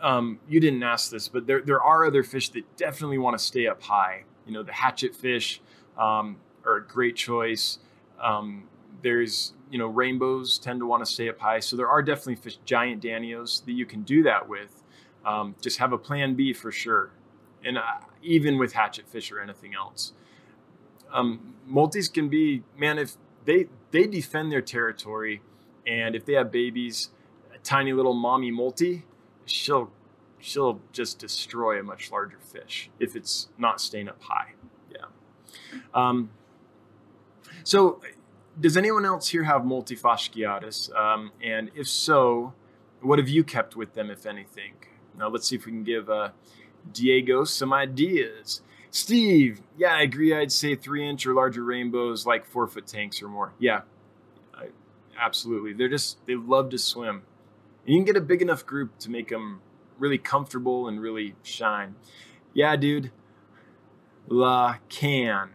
um, you didn't ask this, but there, there are other fish that definitely want to stay up high. You know, the hatchet fish um, are a great choice. Um, there's, you know, rainbows tend to want to stay up high. So there are definitely fish, giant danios that you can do that with. Um, just have a plan B for sure. And uh, even with hatchet fish or anything else. Um, multis can be, man, if they, they defend their territory and if they have babies, a tiny little mommy multi, she'll she'll just destroy a much larger fish if it's not staying up high. Yeah. Um, so, does anyone else here have multifasciatus? Um, and if so, what have you kept with them, if anything? Now, let's see if we can give uh, Diego some ideas. Steve, yeah, I agree. I'd say three inch or larger rainbows, like four foot tanks or more. Yeah, I, absolutely. They're just, they love to swim. And you can get a big enough group to make them really comfortable and really shine. Yeah, dude. La Can.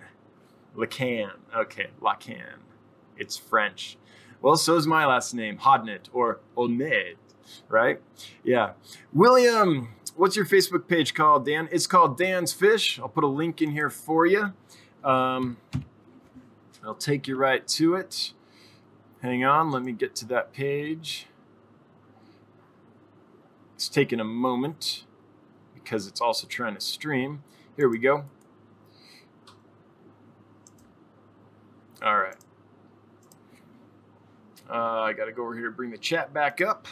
La Can. Okay, La Can. It's French. Well, so is my last name, Hodnet or Olmed, right? Yeah. William, what's your Facebook page called, Dan? It's called Dan's Fish. I'll put a link in here for you. Um, I'll take you right to it. Hang on, let me get to that page. It's taking a moment because it's also trying to stream. Here we go. All right. Uh, I got to go over here to bring the chat back up.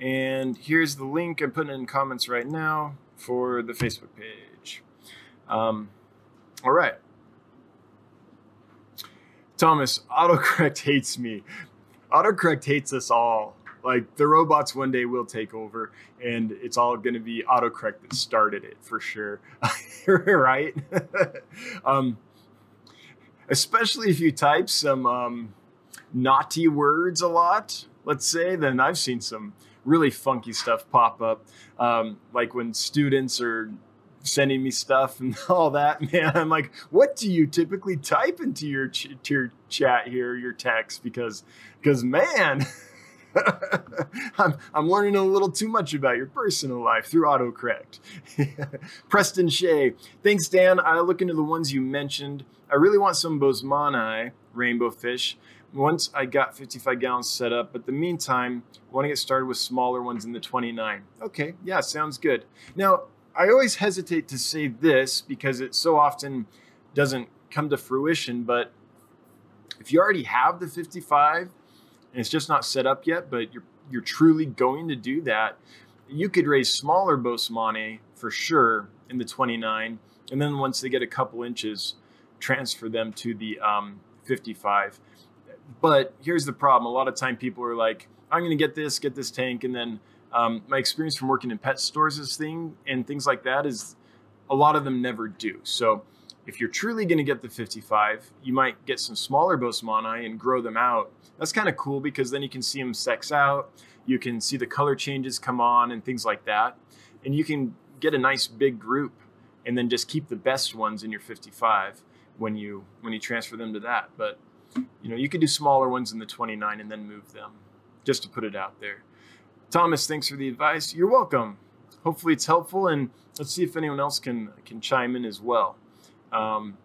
And here's the link I'm putting in comments right now for the Facebook page. Um, all right. Thomas, autocorrect hates me. Autocorrect hates us all. Like the robots one day will take over, and it's all going to be autocorrect that started it for sure. right? um, especially if you type some um, naughty words a lot, let's say, then I've seen some really funky stuff pop up. Um, like when students are sending me stuff and all that, man, I'm like, what do you typically type into your, ch- to your chat here, your text? Because, because man, I'm, I'm learning a little too much about your personal life through autocorrect. Preston Shea, thanks, Dan. I look into the ones you mentioned. I really want some Boesemani rainbow fish once I got 55 gallons set up, but the meantime, I want to get started with smaller ones in the 29. Okay, yeah, sounds good. Now, I always hesitate to say this because it so often doesn't come to fruition, but if you already have the 55 and it's just not set up yet, but you're you're truly going to do that, you could raise smaller Boesemani for sure in the 29, and then once they get a couple inches, transfer them to the um, 55. But here's the problem: a lot of time people are like, "I'm going to get this, get this tank," and then um, my experience from working in pet stores is thing and things like that is a lot of them never do. So if you're truly going to get the 55, you might get some smaller Boesemani and grow them out. That's kind of cool because then you can see them sex out. You can see the color changes come on and things like that. And you can get a nice big group and then just keep the best ones in your 55 when you when you transfer them to that. But you know, you could do smaller ones in the 29 and then move them just to put it out there. Thomas, thanks for the advice. You're welcome. Hopefully it's helpful and let's see if anyone else can can chime in as well. Um,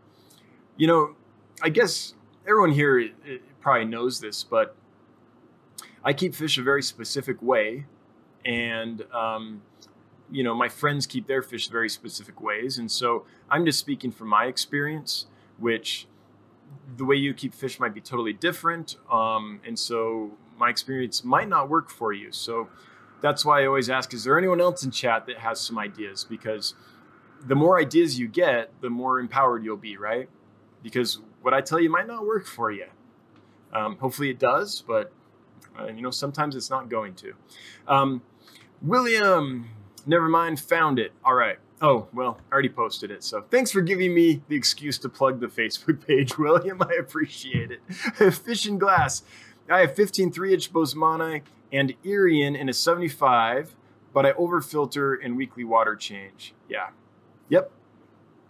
you know, I guess everyone here it, it probably knows this, but I keep fish a very specific way, and um, you know my friends keep their fish very specific ways, and so I'm just speaking from my experience, which the way you keep fish might be totally different. Um, and so my experience might not work for you. So that's why I always ask, is there anyone else in chat that has some ideas? Because the more ideas you get, the more empowered you'll be, right? Because what I tell you might not work for you. Um, hopefully it does, but uh, you know, sometimes it's not going to. Um, William, never mind, found it. All right. Oh, well, I already posted it. So thanks for giving me the excuse to plug the Facebook page, William. I appreciate it. Fish and Glass. I have 15 3 inch Boesemani and Irian in a 75, but I overfilter and weekly water change. Yeah. Yep.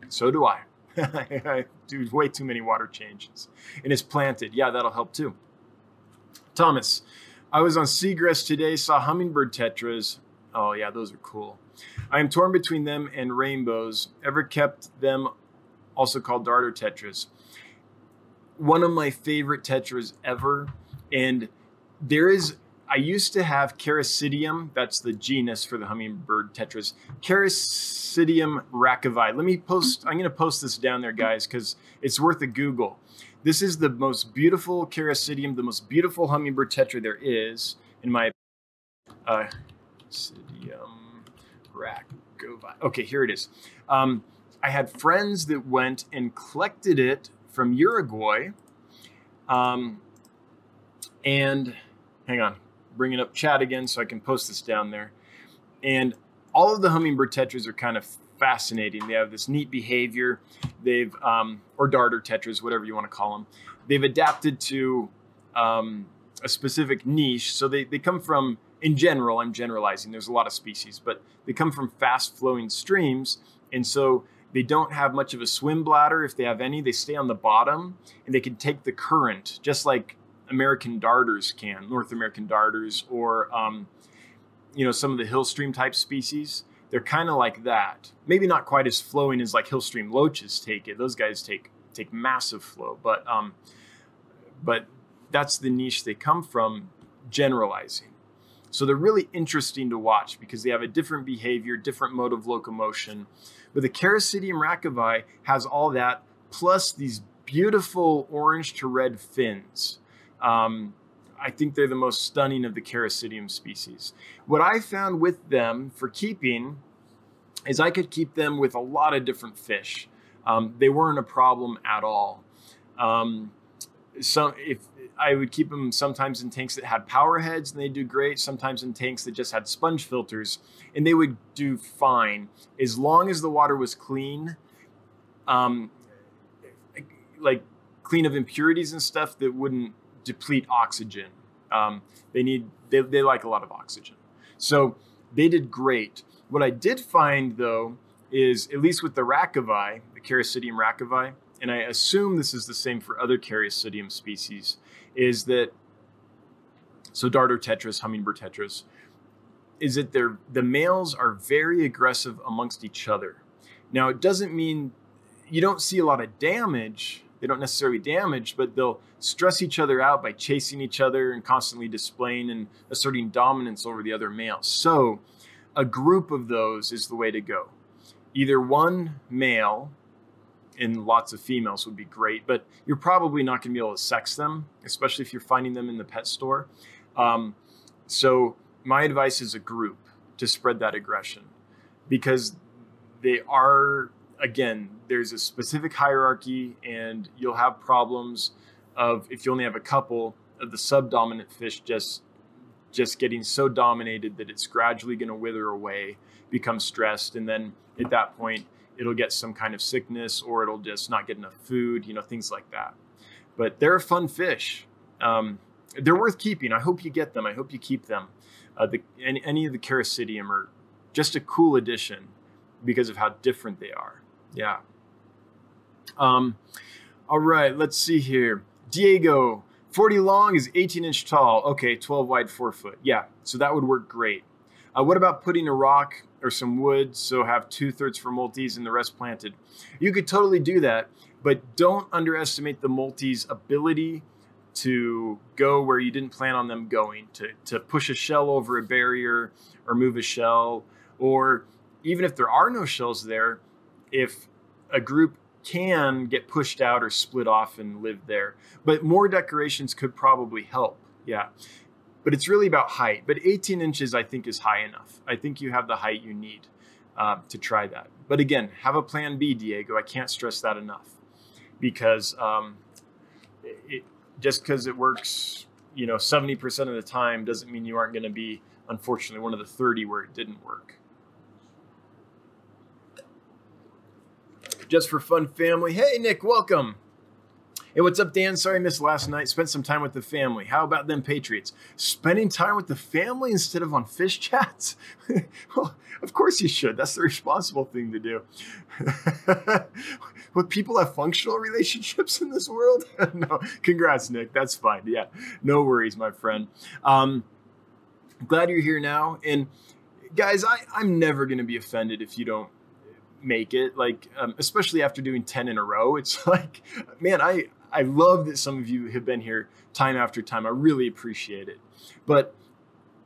So do I. I do way too many water changes. And it's planted. Yeah, that'll help too. Thomas, I was on Seagrass today, saw hummingbird tetras. Oh, yeah, those are cool. I am torn between them and rainbows. Ever kept them, also called darter tetras. One of my favorite tetras ever. And there is, I used to have Characidium, that's the genus for the hummingbird tetras, Characidium rachovii. Let me post, I'm going to post this down there, guys, because it's worth a Google. This is the most beautiful Characidium, the most beautiful hummingbird tetra there is, in my uh, Okay, here it is. Um, I had friends that went and collected it from Uruguay. Um, and hang on, bringing up chat again so I can post this down there. And all of the hummingbird tetras are kind of fascinating. They have this neat behavior. They've, um, or darter tetras, whatever you want to call them. They've adapted to um, a specific niche. So they, they come from in general, I'm generalizing, there's a lot of species, but they come from fast flowing streams. And so they don't have much of a swim bladder. If they have any, they stay on the bottom and they can take the current, just like American darters can, North American darters, or, um, you know, some of the hill stream type species. They're kind of like that. Maybe not quite as flowing as like hill stream loaches take it. Those guys take take massive flow, but um, but that's the niche they come from. Generalizing. So they're really interesting to watch because they have a different behavior, different mode of locomotion. But the Characidium rachovii has all that, plus these beautiful orange to red fins. Um, I think they're the most stunning of the Characidium species. What I found with them for keeping is I could keep them with a lot of different fish. Um, they weren't a problem at all. Um, some if I would keep them sometimes in tanks that had power heads and they do great. Sometimes in tanks that just had sponge filters and they would do fine as long as the water was clean, um, like clean of impurities and stuff that wouldn't deplete oxygen. Um, they need they, they like a lot of oxygen, so they did great. What I did find though is at least with the Rachovii, the Characidium rachovii, and I assume this is the same for other Characidium species, is that so darter tetras, hummingbird tetras, is that they're the males are very aggressive amongst each other. Now it doesn't mean you don't see a lot of damage. They don't necessarily damage, but they'll stress each other out by chasing each other and constantly displaying and asserting dominance over the other males. So a group of those is the way to go. Either one male and lots of females would be great, but you're probably not going to be able to sex them, especially if you're finding them in the pet store. Um, so, my advice is a group to spread that aggression because they are, again, there's a specific hierarchy, and you'll have problems of if you only have a couple of the subdominant fish just just getting so dominated that it's gradually going to wither away, become stressed, and then at that point it'll get some kind of sickness or it'll just not get enough food, you know, things like that. But they're a fun fish. Um, they're worth keeping. I hope you get them. I hope you keep them. Uh, the, any, any of the Characidium are just a cool addition because of how different they are. Yeah. Um, all right, let's see here. Diego, 40 long is 18 inch tall. Okay, 12 wide, 4 foot. Yeah, so that would work great. Uh, what about putting a rock or some wood, so have two thirds for multis and the rest planted. You could totally do that, but don't underestimate the multis' ability to go where you didn't plan on them going, to, to push a shell over a barrier or move a shell, or even if there are no shells there, if a group can get pushed out or split off and live there. But more decorations could probably help. Yeah but it's really about height. But 18 inches, I think, is high enough. I think you have the height you need uh, to try that. But again, have a plan B, Diego. I can't stress that enough because um, it, just because it works, you know, 70% of the time doesn't mean you aren't going to be, unfortunately, one of the 30 where it didn't work. Just for fun, family. Hey, Nick, welcome. Hey, what's up, Dan? Sorry I missed last night. Spent some time with the family. How about them Patriots? Spending time with the family instead of on fish chats? well, of course you should. That's the responsible thing to do. But people have functional relationships in this world? no. Congrats, Nick. That's fine. Yeah. No worries, my friend. Um, glad you're here now. And guys, I, I'm never going to be offended if you don't make it like um, especially after doing 10 in a row it's like man i I love that some of you have been here time after time. I really appreciate it. But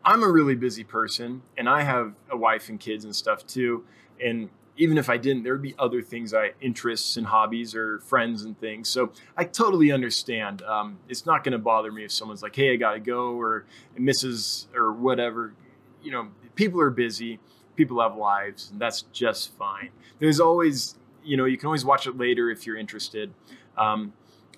I'm a really busy person and I have a wife and kids and stuff too. And even if I didn't, there would be other things I interests and hobbies or friends and things. So I totally understand. Um, it's not going to bother me if someone's like, "Hey, I got to go," or "Mrs." or whatever. You know, people are busy. People have lives, and that's just fine. There's always, you know, you can always watch it later if you're interested. Um,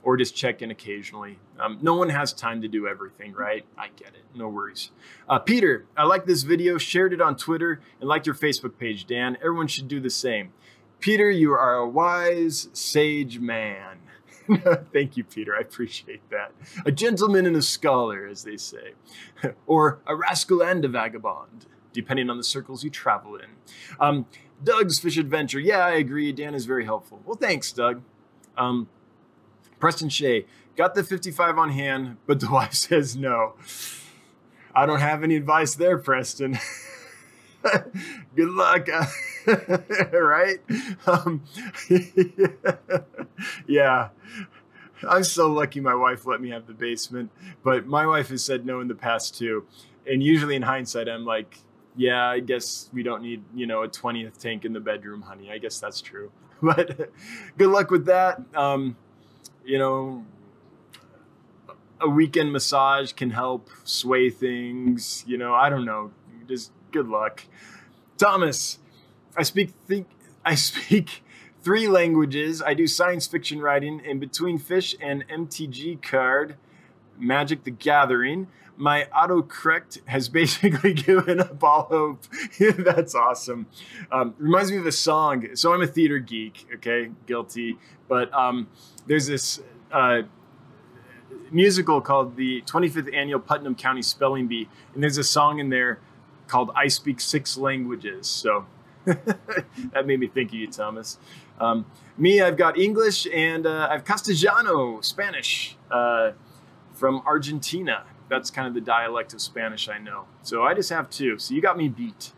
or just check in occasionally. Um, no one has time to do everything, right? I get it. No worries. Uh, Peter, I like this video, shared it on Twitter, and liked your Facebook page, Dan. Everyone should do the same. Peter, you are a wise, sage man. Thank you, Peter. I appreciate that. A gentleman and a scholar, as they say, or a rascal and a vagabond, depending on the circles you travel in. Um, Doug's Fish Adventure. Yeah, I agree. Dan is very helpful. Well, thanks, Doug. Um, Preston Shea got the 55 on hand, but the wife says no. I don't have any advice there, Preston. Good luck. right? Um, yeah. I'm so lucky my wife let me have the basement, but my wife has said no in the past too. And usually in hindsight, I'm like, yeah, I guess we don't need, you know, a 20th tank in the bedroom, honey. I guess that's true. But good luck with that. Um, you know, a weekend massage can help sway things. You know, I don't know. Just good luck, Thomas. I speak think I speak three languages. I do science fiction writing, in between fish and MTG card, Magic the Gathering, my autocorrect has basically given up all hope. That's awesome. Um, reminds me of a song. So I'm a theater geek, okay, guilty. But um, there's this uh, musical called the 25th Annual Putnam County Spelling Bee, and there's a song in there called "I Speak Six Languages." So that made me think of you, Thomas. Um, me, I've got English and uh, I've Castellano, Spanish, uh, from Argentina. That's kind of the dialect of Spanish I know. So I just have two. So you got me beat.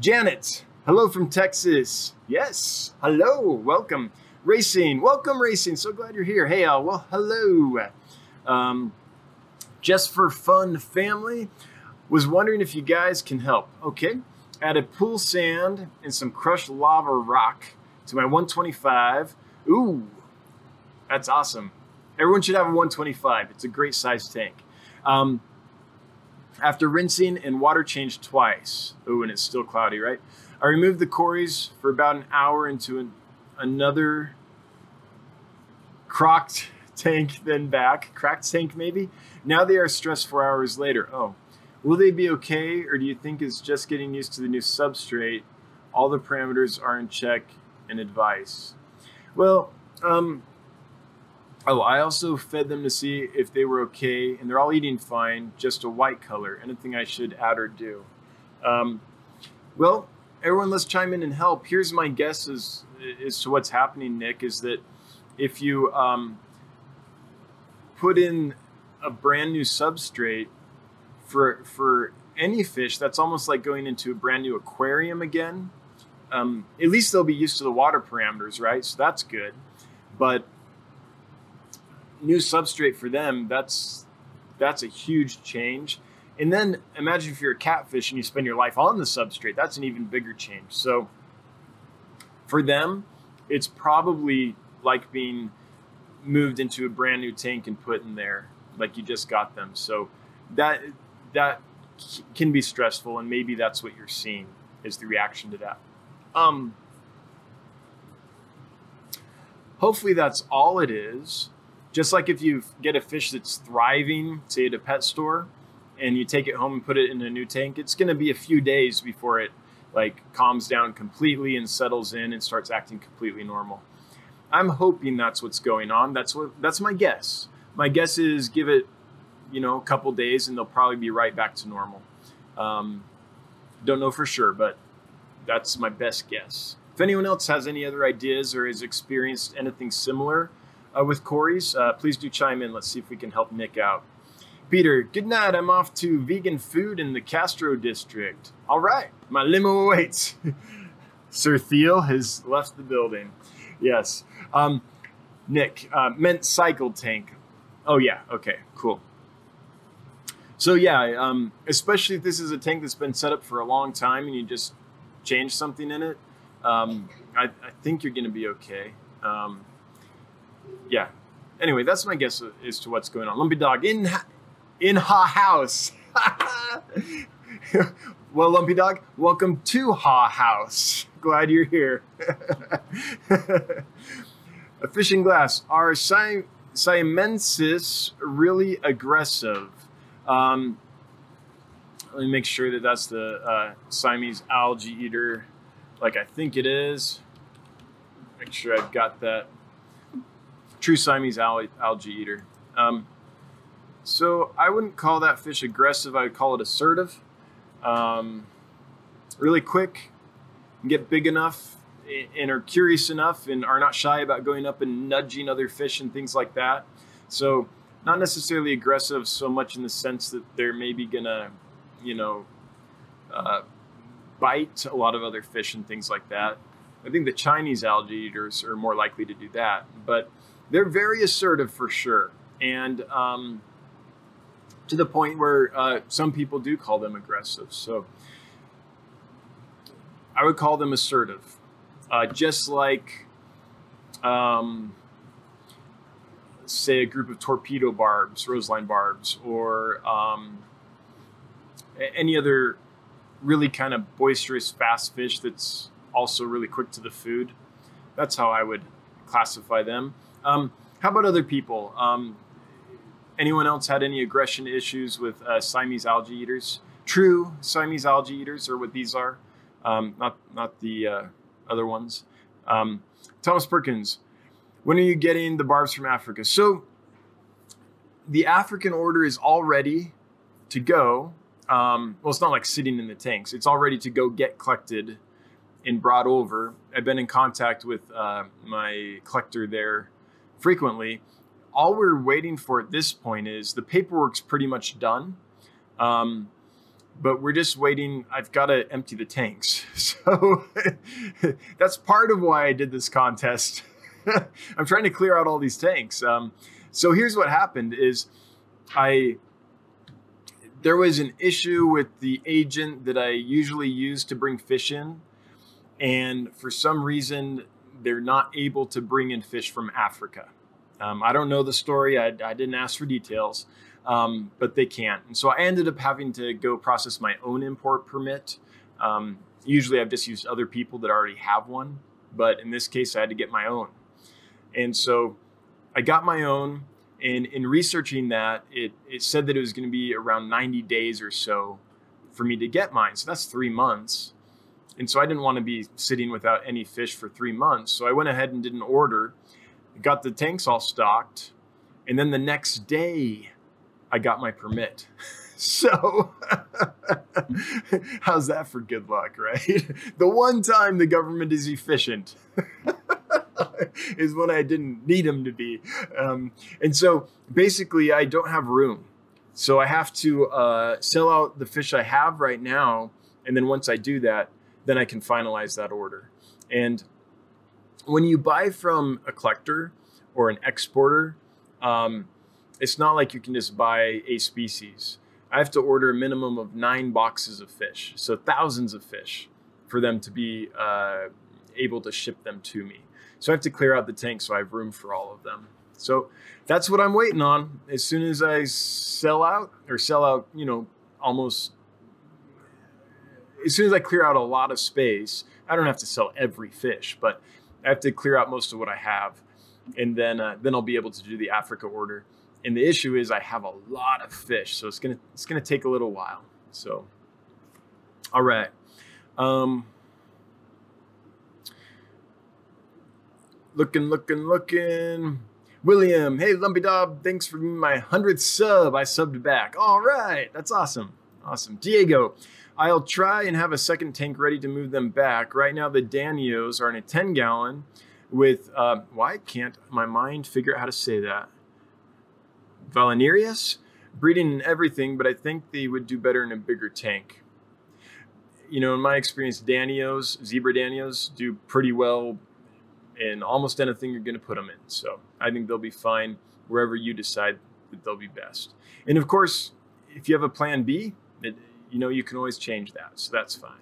Janet, hello from Texas. Yes, hello, welcome. Racing, welcome, Racing. So glad you're here. Hey, Al, well, hello. Um, just for fun, family. Was wondering if you guys can help. Okay, added pool sand and some crushed lava rock to my 125. Ooh, that's awesome. Everyone should have a 125. It's a great size tank. Um, after rinsing and water changed twice, ooh, and it's still cloudy, right? I removed the cories for about an hour into an, another crocked tank, then back. Cracked tank, maybe? Now they are stressed four hours later. Oh, will they be okay, or do you think it's just getting used to the new substrate? All the parameters are in check and advice. Well, um, Oh, I also fed them to see if they were okay, and they're all eating fine, just a white color. Anything I should add or do? Um, well, everyone, let's chime in and help. Here's my guess as, as to what's happening, Nick, is that if you um, put in a brand new substrate for, for any fish, that's almost like going into a brand new aquarium again. Um, at least they'll be used to the water parameters, right? So that's good. But new substrate for them, that's that's a huge change. And then imagine if you're a catfish and you spend your life on the substrate, that's an even bigger change. So for them, it's probably like being moved into a brand new tank and put in there like you just got them. So that that can be stressful and maybe that's what you're seeing is the reaction to that. Um hopefully that's all it is. Just like if you get a fish that's thriving, say at a pet store, and you take it home and put it in a new tank, it's going to be a few days before it like calms down completely and settles in and starts acting completely normal. I'm hoping that's what's going on. That's what that's my guess. My guess is give it, you know, a couple days and they'll probably be right back to normal. Um, don't know for sure, but that's my best guess. If anyone else has any other ideas or has experienced anything similar, uh, with cories, uh, please do chime in. Let's see if we can help Nick out. Peter, good night. I'm off to vegan food in the Castro district. All right, my limo awaits. Sir Thiel has left the building. Yes. Um, Nick, uh, meant cycle tank. Oh, yeah. Okay, cool. So, yeah, um, especially if this is a tank that's been set up for a long time and you just change something in it, um, I, I, think you're going to be okay. Um, yeah. Anyway, that's my guess as to what's going on. Lumpy Dog in in Ha House. well, Lumpy Dog, welcome to Ha House. Glad you're here. A fishing glass. Are si- Siamensis really aggressive? Um, let me make sure that that's the uh, Siamese algae eater, like I think it is. Make sure I've got that true Siamese al- algae eater. Um, so I wouldn't call that fish aggressive. I would call it assertive. Um, really quick, get big enough, and are curious enough, and are not shy about going up and nudging other fish and things like that. So not necessarily aggressive so much in the sense that they're maybe gonna, you know, uh, bite a lot of other fish and things like that. I think the Chinese algae eaters are more likely to do that, but they're very assertive for sure, and um, to the point where uh, some people do call them aggressive. So I would call them assertive, uh, just like. Um, say a group of torpedo barbs, roseline barbs, or um, any other really kind of boisterous, fast fish that's also really quick to the food. that's how I would classify them. Um, how about other people? Um, anyone else had any aggression issues with uh, Siamese algae eaters? True Siamese algae eaters are what these are, um, not not the uh, other ones. Um, Thomas Perkins, when are you getting the barbs from Africa? So the African order is all ready to go. Um, well, it's not like sitting in the tanks. It's all ready to go get collected and brought over. I've been in contact with uh, my collector there frequently. All we're waiting for at this point is the paperwork's pretty much done. Um, but we're just waiting. I've got to empty the tanks. So that's part of why I did this contest. I'm trying to clear out all these tanks. Um, so here's what happened is I there was an issue with the agent that I usually use to bring fish in and for some reason they're not able to bring in fish from Africa. Um, I don't know the story. I, I didn't ask for details, um, but they can't. And so I ended up having to go process my own import permit. Um, usually I've just used other people that already have one, but in this case I had to get my own. And so I got my own. And in researching that, it, it said that it was going to be around 90 days or so for me to get mine. So that's three months. And so I didn't want to be sitting without any fish for three months. So I went ahead and did an order, got the tanks all stocked. And then the next day, I got my permit. So, how's that for good luck, right? The one time the government is efficient is when I didn't need them to be. Um, and so, basically, I don't have room. So, I have to uh, sell out the fish I have right now. And then once I do that, then I can finalize that order. And when you buy from a collector or an exporter, um, it's not like you can just buy a species. I have to order a minimum of nine boxes of fish, so thousands of fish, for them to be uh, able to ship them to me. So I have to clear out the tank so I have room for all of them. So that's what I'm waiting on. As soon as I sell out or sell out, you know, almost as soon as I clear out a lot of space, I don't have to sell every fish, but I have to clear out most of what I have, and then uh, then I'll be able to do the Africa order. And the issue is I have a lot of fish, so it's gonna it's gonna take a little while. So, all right. Um, looking, looking, looking. William, hey Lumpy Dog, thanks for my hundredth sub. I subbed back. All right, that's awesome, awesome. Diego, I'll try and have a second tank ready to move them back. Right now, the Danios are in a 10 gallon with, uh, why can't my mind figure out how to say that? Valerius? Breeding and everything, but I think they would do better in a bigger tank. You know, in my experience, Danios, zebra Danios, do pretty well in almost anything you're going to put them in. So I think they'll be fine wherever you decide that they'll be best. And of course, if you have a plan B, it, you know, you can always change that. So that's fine.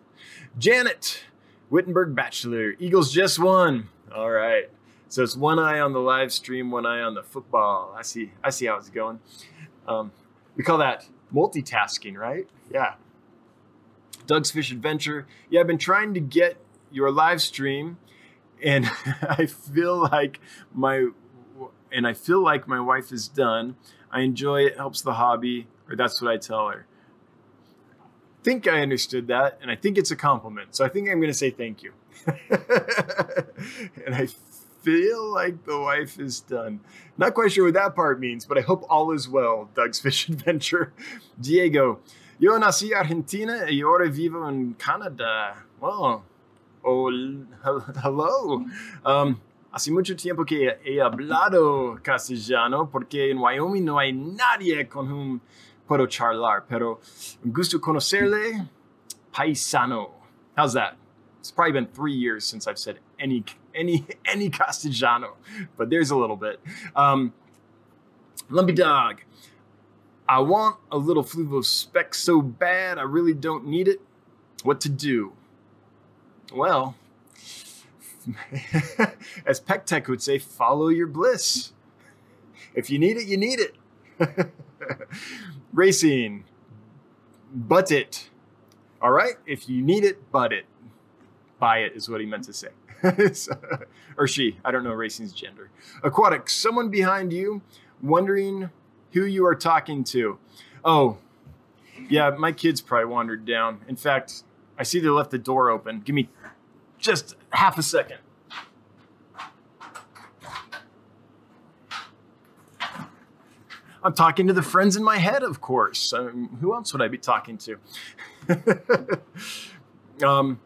Janet, Wittenberg Bachelor, Eagles just won. All right. So it's one eye on the live stream, one eye on the football. I see. I see how it's going. Um, we call that multitasking, right? Yeah. Doug's Fish Adventure. Yeah, I've been trying to get your live stream, and I feel like my and I feel like my wife is done. I enjoy it. Helps the hobby, or that's what I tell her think I understood that, and I think it's a compliment. So I think I'm going to say thank you. and I feel like the wife is done. Not quite sure what that part means, but I hope all is well. Doug's Fish Adventure. Diego, yo nací Argentina y ahora vivo en Canadá. Well, oh, hello. Um, hace mucho tiempo que he hablado castellano porque en Wyoming no hay nadie con whom puedo charlar, pero un gusto conocerle, paisano. How's that? It's probably been three years since I've said any any any castellano, but there's a little bit. Um, Lumpy dog. I want a little spec so bad, I really don't need it. What to do? Well, as Pectec would say, follow your bliss. If you need it, you need it. racing, but it. All right? If you need it, but it. Buy it is what he meant to say. or she. I don't know racing's gender. Aquatic, someone behind you wondering who you are talking to. Oh, yeah, my kids probably wandered down. In fact, I see they left the door open. Give me just half a second. I'm talking to the friends in my head, of course. Um, who else would I be talking to? um,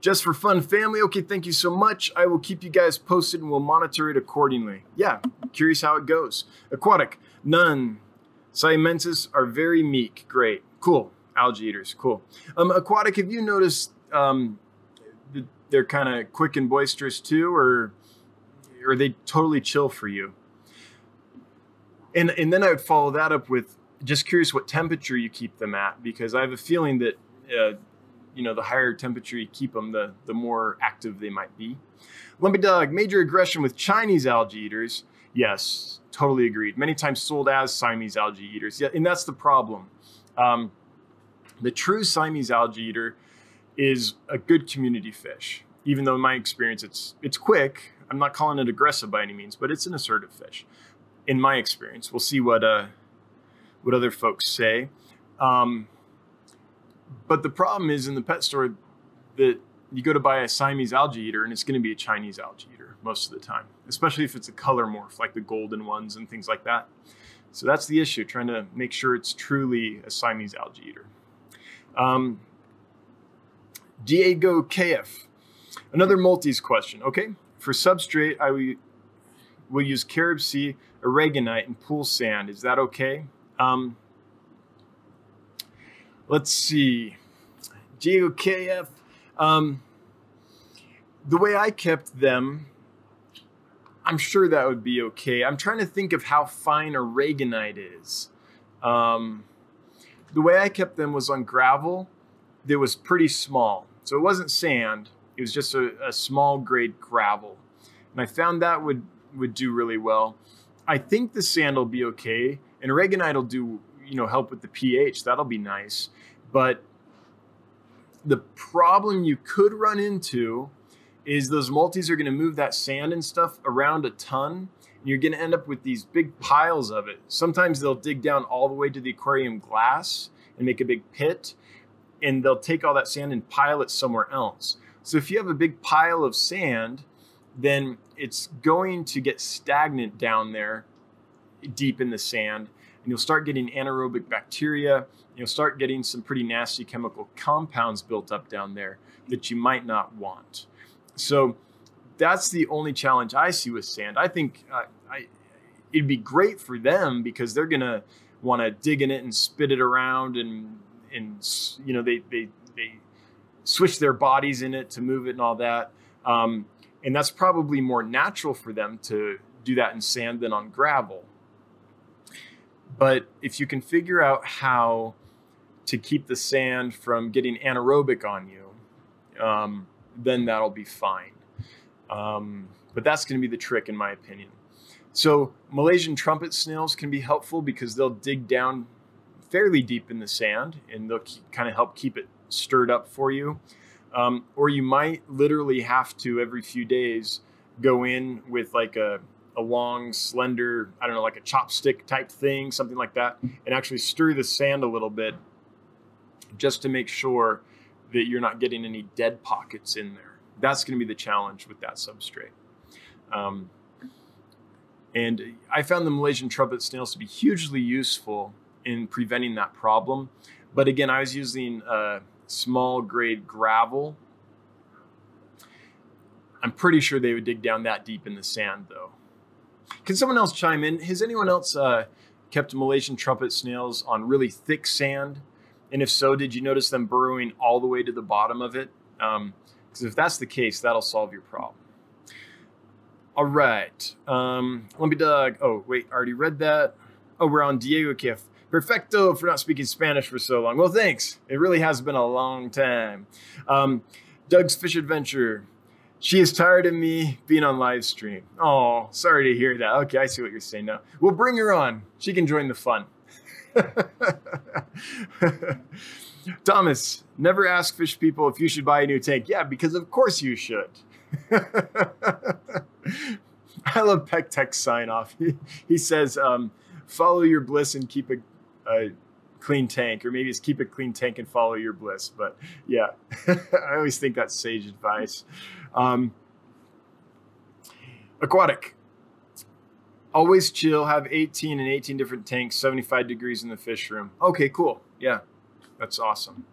just for fun, family. Okay, thank you so much. I will keep you guys posted and we'll monitor it accordingly. Yeah, curious how it goes. Aquatic, none. Siamensis are very meek. Great. Cool. Algae eaters. Cool. Um, aquatic, have you noticed um, they're kind of quick and boisterous too, or, or are they totally chill for you? And, and then I would follow that up with just curious what temperature you keep them at, because I have a feeling that uh, you know, the higher temperature you keep them, the, the more active they might be. Lumpy Dog, major aggression with Chinese algae eaters. Yes, totally agreed. Many times sold as Siamese algae eaters. Yeah, and that's the problem. Um, the true Siamese algae eater is a good community fish. Even though in my experience it's it's quick, I'm not calling it aggressive by any means, but it's an assertive fish. In my experience, we'll see what uh, what other folks say. Um, but the problem is in the pet store that you go to buy a Siamese algae eater and it's going to be a Chinese algae eater most of the time, especially if it's a color morph like the golden ones and things like that. So that's the issue, trying to make sure it's truly a Siamese algae eater. Um, Diego KF, another multis question. Okay, for substrate, I will use CaribSea, aragonite, and pool sand. Is that okay? Um, let's see. Diego KF. Um, the way I kept them, I'm sure that would be okay. I'm trying to think of how fine aragonite is. Um, the way I kept them was on gravel that was pretty small. So it wasn't sand, it was just a, a small grade gravel. And I found that would, would do really well. I think the sand will be okay, and aragonite will do, you know, help with the pH. That'll be nice. But the problem you could run into is those multis are going to move that sand and stuff around a ton. And you're going to end up with these big piles of it. Sometimes they'll dig down all the way to the aquarium glass and make a big pit, and they'll take all that sand and pile it somewhere else. So if you have a big pile of sand, then it's going to get stagnant down there deep in the sand, and you'll start getting anaerobic bacteria you'll start getting some pretty nasty chemical compounds built up down there that you might not want. So that's the only challenge I see with sand. I think uh, I, it'd be great for them because they're gonna want to dig in it and spit it around and and you know they they they switch their bodies in it to move it and all that. Um, and that's probably more natural for them to do that in sand than on gravel. But if you can figure out how to keep the sand from getting anaerobic on you, um, then that'll be fine. Um, but that's going to be the trick, in my opinion. So Malaysian trumpet snails can be helpful because they'll dig down fairly deep in the sand and they'll kind of help keep it stirred up for you. Um, or you might literally have to every few days go in with like a, a long, slender, I don't know, like a chopstick type thing, something like that, and actually stir the sand a little bit just to make sure that you're not getting any dead pockets in there. That's going to be the challenge with that substrate. Um, and I found the Malaysian trumpet snails to be hugely useful in preventing that problem. But again, I was using a small grade gravel. I'm pretty sure they would dig down that deep in the sand though. Can someone else chime in? Has anyone else uh, kept Malaysian trumpet snails on really thick sand and if so, did you notice them burrowing all the way to the bottom of it? Because um, if that's the case, that'll solve your problem. All right. Um, let me, Dog. Oh, wait, I already read that. Oh, we're on Diego Kif. Perfecto for not speaking Spanish for so long. Well, thanks. It really has been a long time. Um, Doug's Fish Adventure. She is tired of me being on live stream. Oh, sorry to hear that. Okay, I see what you're saying now. We'll bring her on. She can join the fun. Thomas, never ask fish people if you should buy a new tank. Yeah, because of course you should. I love Peck Tech sign off. He, he says, um, follow your bliss and keep a, a, clean tank, or maybe it's keep a clean tank and follow your bliss. But yeah, I always think that's sage advice. Um, aquatic. Always chill, have 18 and 18 different tanks, 75 degrees in the fish room. Okay, cool. Yeah, that's awesome.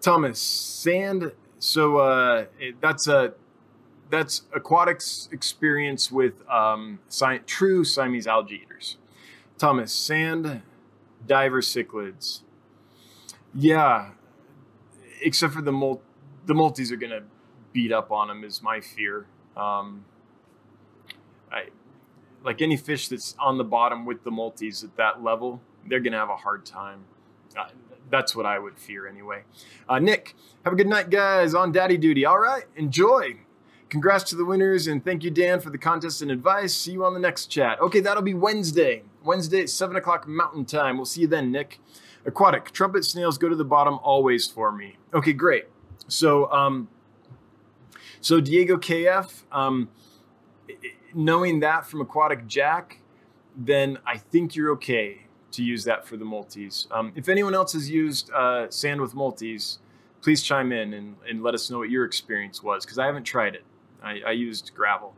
Thomas, sand. So uh, that's a that's aquatics experience with um, true Siamese algae eaters. Thomas, sand diver cichlids. Yeah, except for the mul- the multis are gonna beat up on them is my fear. Um, I like any fish that's on the bottom with the multis at that level, they're gonna have a hard time. Uh, that's what I would fear anyway. Uh, Nick, have a good night, guys. On daddy duty. All right, enjoy. Congrats to the winners and thank you, Dan, for the contest and advice. See you on the next chat. Okay, that'll be Wednesday. Wednesday at 7 o'clock Mountain Time. We'll see you then, Nick. Aquatic, trumpet snails go to the bottom always for me. Okay, great. So, um, so Diego KF, um, knowing that from Aquatic Jack, then I think you're okay to use that for the multis. Um, if anyone else has used uh, sand with multis, please chime in and, and let us know what your experience was because I haven't tried it. I, I used gravel.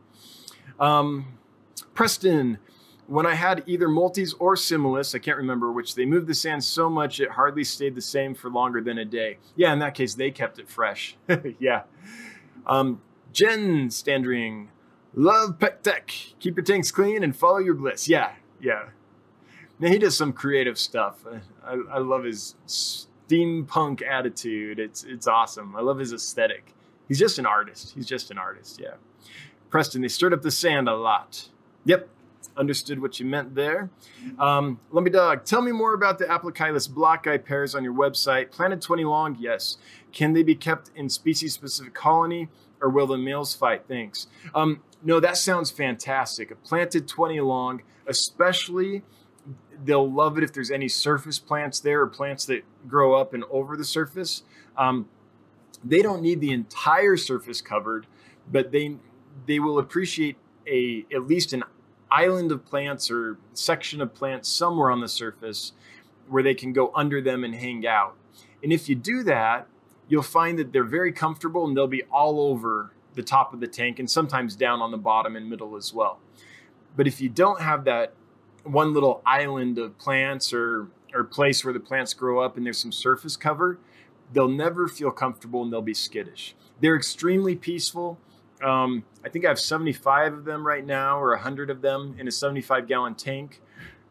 Um, Preston, when I had either multis or similis, I can't remember which, they moved the sand so much it hardly stayed the same for longer than a day. Yeah, in that case, they kept it fresh. yeah. Um, Jen Standring, love Peck Tech. Keep your tanks clean and follow your bliss. Yeah, yeah. Now he does some creative stuff. I, I love his steampunk attitude. It's it's awesome. I love his aesthetic. He's just an artist. He's just an artist. Yeah. Preston, they stirred up the sand a lot. Yep. Understood what you meant there. Um, Lumpy Dog, tell me more about the Aplocheilus blockeye pairs on your website. Planted 20 long, yes. Can they be kept in species specific colony or will the males fight? Thanks. Um, no, that sounds fantastic. A planted 20 long, especially they'll love it if there's any surface plants there or plants that grow up and over the surface. Um, they don't need the entire surface covered, but they they will appreciate a at least an island of plants or section of plants somewhere on the surface where they can go under them and hang out. And if you do that, you'll find that they're very comfortable and they'll be all over the top of the tank and sometimes down on the bottom and middle as well. But if you don't have that one little island of plants or or place where the plants grow up and there's some surface cover, they'll never feel comfortable and they'll be skittish. They're extremely peaceful. Um, I think I have 75 of them right now, or 100 of them in a 75 gallon tank,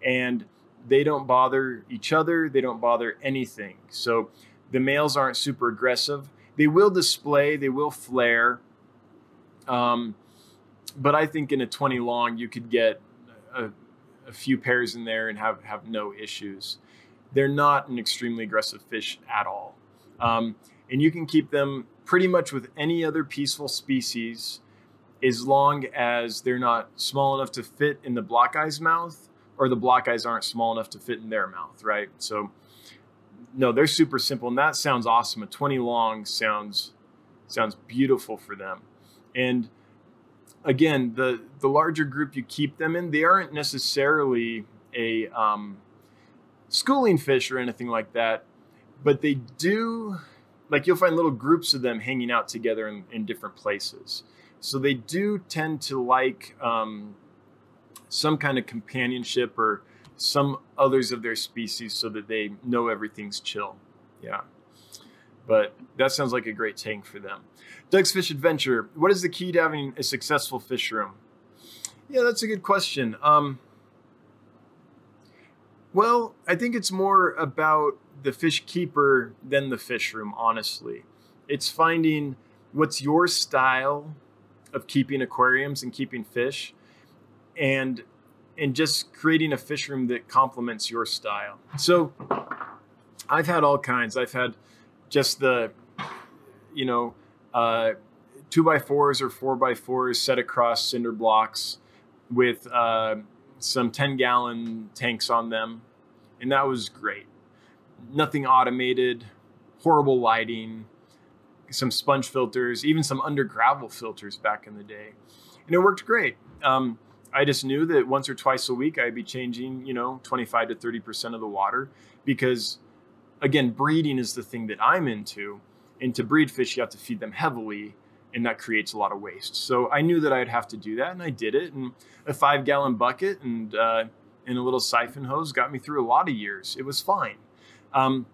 and they don't bother each other. They don't bother anything. So the males aren't super aggressive. They will display, they will flare. Um, but I think in a 20 long, you could get a, a few pairs in there and have, have no issues. They're not an extremely aggressive fish at all. Um, and you can keep them pretty much with any other peaceful species as long as they're not small enough to fit in the blockeye's mouth or the blockeyes aren't small enough to fit in their mouth, right? So, no, they're super simple, and that sounds awesome. A 20 long sounds sounds beautiful for them. And again, the the larger group you keep them in, they aren't necessarily a um, schooling fish or anything like that but they do like you'll find little groups of them hanging out together in, in different places. So they do tend to like um, some kind of companionship or some others of their species so that they know everything's chill. Yeah. But that sounds like a great tank for them. Doug's fish adventure what is the key to having a successful fish room? Yeah that's a good question. Um, well i think it's more about the fish keeper than the fish room, honestly. It's finding what's your style of keeping aquariums and keeping fish and and just creating a fish room that complements your style. So I've had all kinds. I've had just the you know uh, two by fours or four by fours set across cinder blocks with uh, some 10 gallon tanks on them and that was great nothing automated, horrible lighting, some sponge filters, even some under gravel filters back in the day, and it worked great. Um, I just knew that once or twice a week I'd be changing, you know, 25 to 30 percent of the water because, again, breeding is the thing that I'm into, and to breed fish you have to feed them heavily, and that creates a lot of waste. So I knew that I'd have to do that, and I did it. And a five gallon bucket and uh, and a little siphon hose got me through a lot of years. It was fine. Um,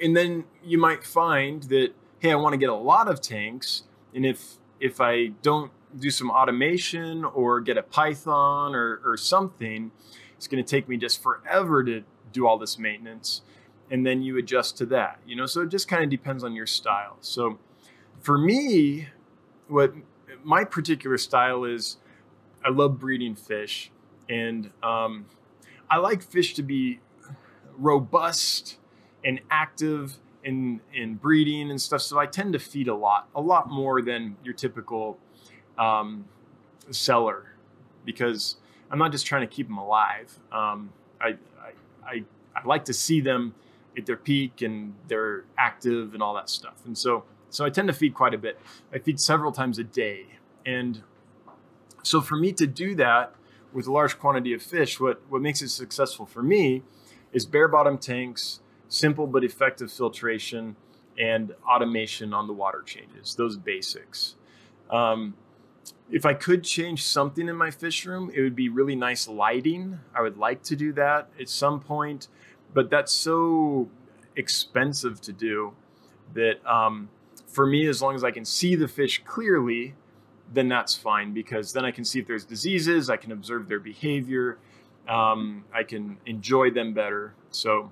and then you might find that hey, I want to get a lot of tanks, and if if I don't do some automation or get a Python or, or something, it's going to take me just forever to do all this maintenance. And then you adjust to that, you know. So it just kind of depends on your style. So for me, what my particular style is, I love breeding fish, and um, I like fish to be robust and active in in breeding and stuff. So I tend to feed a lot, a lot more than your typical um, seller, because I'm not just trying to keep them alive. Um, I, I, I I like to see them at their peak and they're active and all that stuff. And so so I tend to feed quite a bit. I feed several times a day, and so for me to do that with a large quantity of fish, what what makes it successful for me is bare bottom tanks simple but effective filtration and automation on the water changes, those basics. Um, if I could change something in my fish room, it would be really nice lighting. I would like to do that at some point, but that's so expensive to do that um, for me, as long as I can see the fish clearly, then that's fine because then I can see if there's diseases, I can observe their behavior, um, I can enjoy them better. So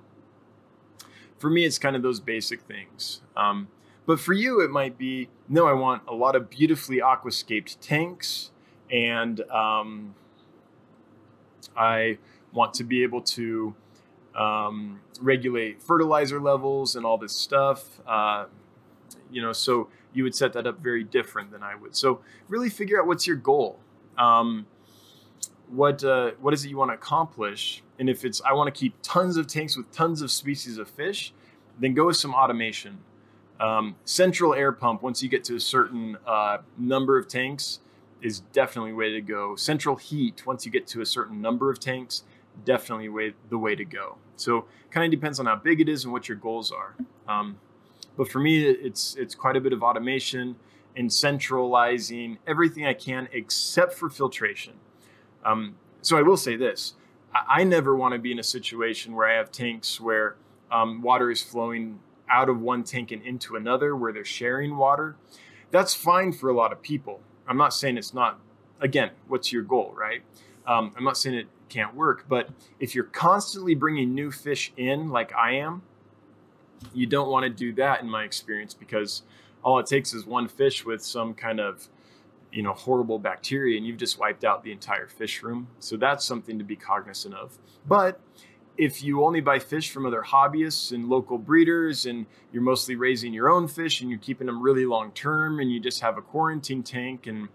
for me, it's kind of those basic things. Um, but for you, it might be no, I want a lot of beautifully aquascaped tanks, and um, I want to be able to um, regulate fertilizer levels and all this stuff. Uh, you know, so you would set that up very different than I would. So really figure out what's your goal. Um, what uh, what is it you want to accomplish? And if it's I want to keep tons of tanks with tons of species of fish, then go with some automation. Um, central air pump, once you get to a certain uh, number of tanks, is definitely way to go. Central heat, once you get to a certain number of tanks, definitely way, the way to go. So kind of depends on how big it is and what your goals are. Um, but for me, it's it's quite a bit of automation and centralizing everything I can except for filtration. Um, so I will say this: I, I never want to be in a situation where I have tanks where um, water is flowing out of one tank and into another where they're sharing water. That's fine for a lot of people. I'm not saying it's not, again, what's your goal, right? Um, I'm not saying it can't work, but if you're constantly bringing new fish in, like I am, you don't want to do that in my experience because all it takes is one fish with some kind of you know horrible bacteria and you've just wiped out the entire fish room. So that's something to be cognizant of. But if you only buy fish from other hobbyists and local breeders and you're mostly raising your own fish and you're keeping them really long term and you just have a quarantine tank and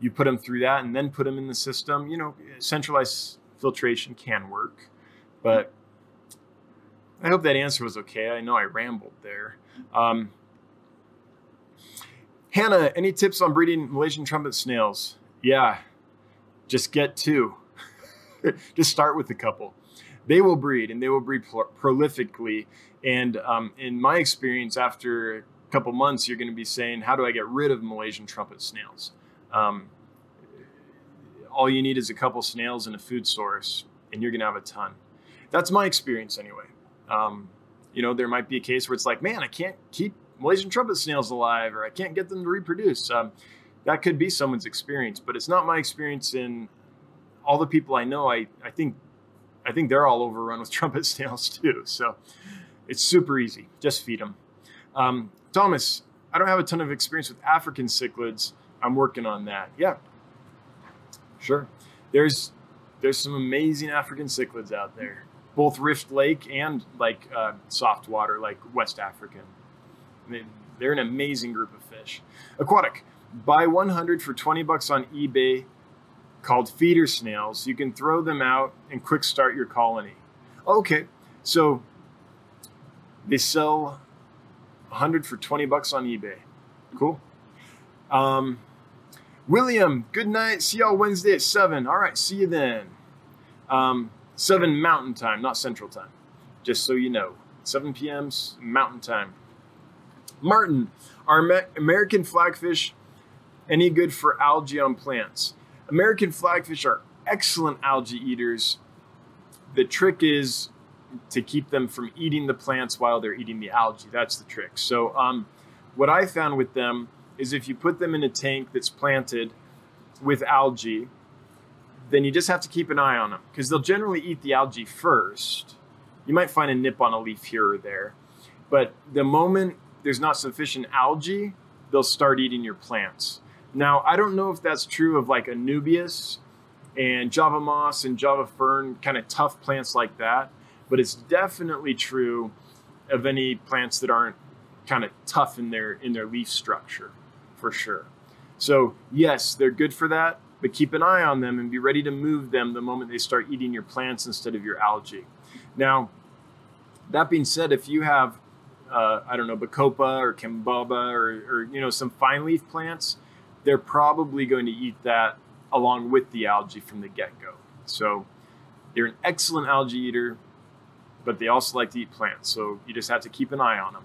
you put them through that and then put them in the system you know centralized filtration can work. But i hope that answer was okay. I know i rambled there. Um, hannah any tips on breeding malaysian trumpet snails yeah just get two just start with a couple they will breed and they will breed pro- prolifically. And um, in my experience, after a couple months, you're going to be saying, "How do I get rid of Malaysian trumpet snails?" Um, all you need is a couple snails and a food source, and you're going to have a ton. That's my experience, anyway. Um, you know, there might be a case where it's like, "Man, I can't keep Malaysian trumpet snails alive, or I can't get them to reproduce." Um, that could be someone's experience, but it's not my experience in all the people I know. I, I think I think they're all overrun with trumpet snails too. So it's super easy. Just feed them. Um, Thomas, I don't have a ton of experience with African cichlids. I'm working on that. Yeah, sure. There's there's some amazing African cichlids out there, both Rift Lake and like uh, soft water, like West African. They're an amazing group of fish. Aquatic, buy 100 for 20 bucks on eBay called feeder snails. You can throw them out and quick start your colony. Okay, so they sell 100 for 20 bucks on eBay. Cool. Um, William, good night. See y'all Wednesday at 7. All right, see you then. Um, 7 Mountain Time, not Central Time. Just so you know. 7 p.m. Mountain Time. Martin, are American flagfish any good for algae on plants? American flagfish are excellent algae eaters. The trick is to keep them from eating the plants while they're eating the algae. That's the trick. So, um, what I found with them is if you put them in a tank that's planted with algae, then you just have to keep an eye on them because they'll generally eat the algae first. You might find a nip on a leaf here or there, but the moment there's not sufficient algae, they'll start eating your plants. Now, I don't know if that's true of like Anubias and Java moss and Java fern, kind of tough plants like that, but it's definitely true of any plants that aren't kind of tough in their in their leaf structure, for sure. So yes, they're good for that, but keep an eye on them and be ready to move them the moment they start eating your plants instead of your algae. Now, that being said, if you have uh, I don't know, Bacopa or Cabomba or, or, you know, some fine leaf plants, they're probably going to eat that along with the algae from the get go. So they're an excellent algae eater, but they also like to eat plants. So you just have to keep an eye on them.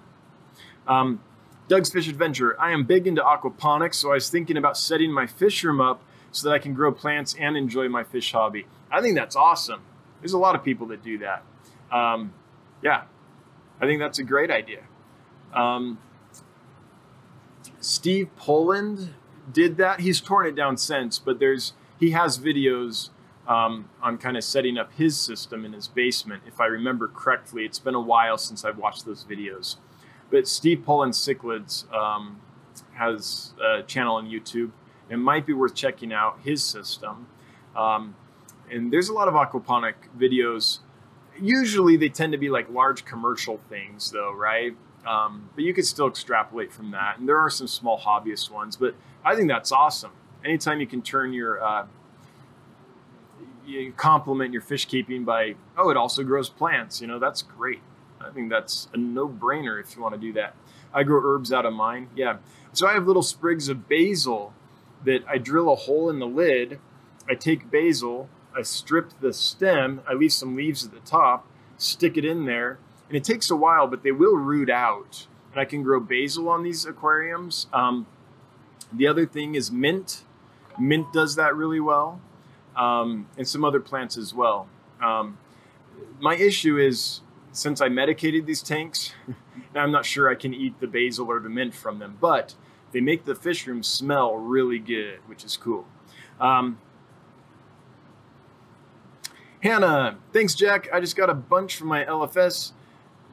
Um, Doug's Fish Adventure. I am big into aquaponics, so I was thinking about setting my fish room up so that I can grow plants and enjoy my fish hobby. I think that's awesome. There's a lot of people that do that. Um, yeah, I think that's a great idea. Um, Steve Poland did that. He's torn it down since, but there's he has videos um, on kind of setting up his system in his basement. If I remember correctly, it's been a while since I've watched those videos. But Steve Poland Cichlids um, has a channel on YouTube. It might be worth checking out his system. Um, and there's a lot of aquaponic videos. Usually they tend to be like large commercial things, though, right? Um, but you could still extrapolate from that. And there are some small hobbyist ones, but I think that's awesome. Anytime you can turn your uh, you complement your fish keeping by oh it also grows plants you know that's great i think that's a no-brainer if you want to do that i grow herbs out of mine yeah so i have little sprigs of basil that i drill a hole in the lid i take basil i strip the stem i leave some leaves at the top stick it in there and it takes a while but they will root out and i can grow basil on these aquariums um, the other thing is mint. Mint does that really well, um, and some other plants as well. Um, my issue is since I medicated these tanks, I'm not sure I can eat the basil or the mint from them, but they make the fish room smell really good, which is cool. Um, Hannah, thanks, Jack. I just got a bunch from my LFS.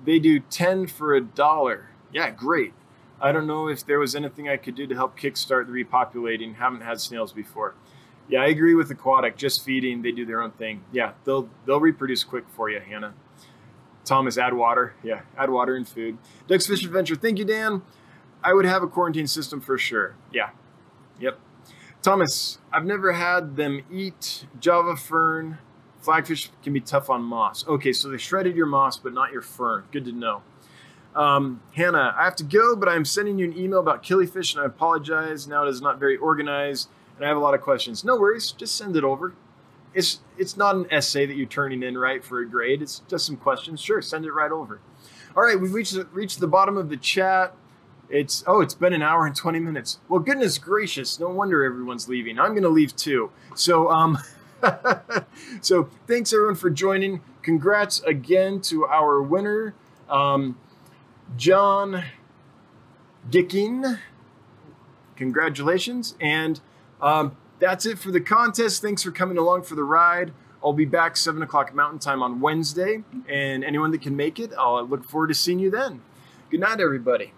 They do 10 for a dollar. Yeah, great. I don't know if there was anything I could do to help kickstart the repopulating. Haven't had snails before. Yeah, I agree with aquatic. Just feeding, they do their own thing. Yeah, they'll they'll reproduce quick for you, Hannah. Thomas, add water. Yeah, add water and food. Doug's Fish Adventure. Thank you, Dan. I would have a quarantine system for sure. Yeah. Yep. Thomas, I've never had them eat Java fern. Flagfish can be tough on moss. Okay, so they shredded your moss, but not your fern. Good to know. Um, Hannah, I have to go, but I'm sending you an email about killifish, and I apologize. Now it is not very organized, and I have a lot of questions. No worries, just send it over. It's it's not an essay that you're turning in, right, for a grade. It's just some questions. Sure, send it right over. All right, we've reached reached the bottom of the chat. It's oh, it's been an hour and 20 minutes. Well, goodness gracious, no wonder everyone's leaving. I'm going to leave too. So um. so thanks everyone for joining. Congrats again to our winner. Um, John Dicking. Congratulations. And um, that's it for the contest. Thanks for coming along for the ride. I'll be back 7 o'clock Mountain Time on Wednesday. And anyone that can make it, I'll look forward to seeing you then. Good night, everybody.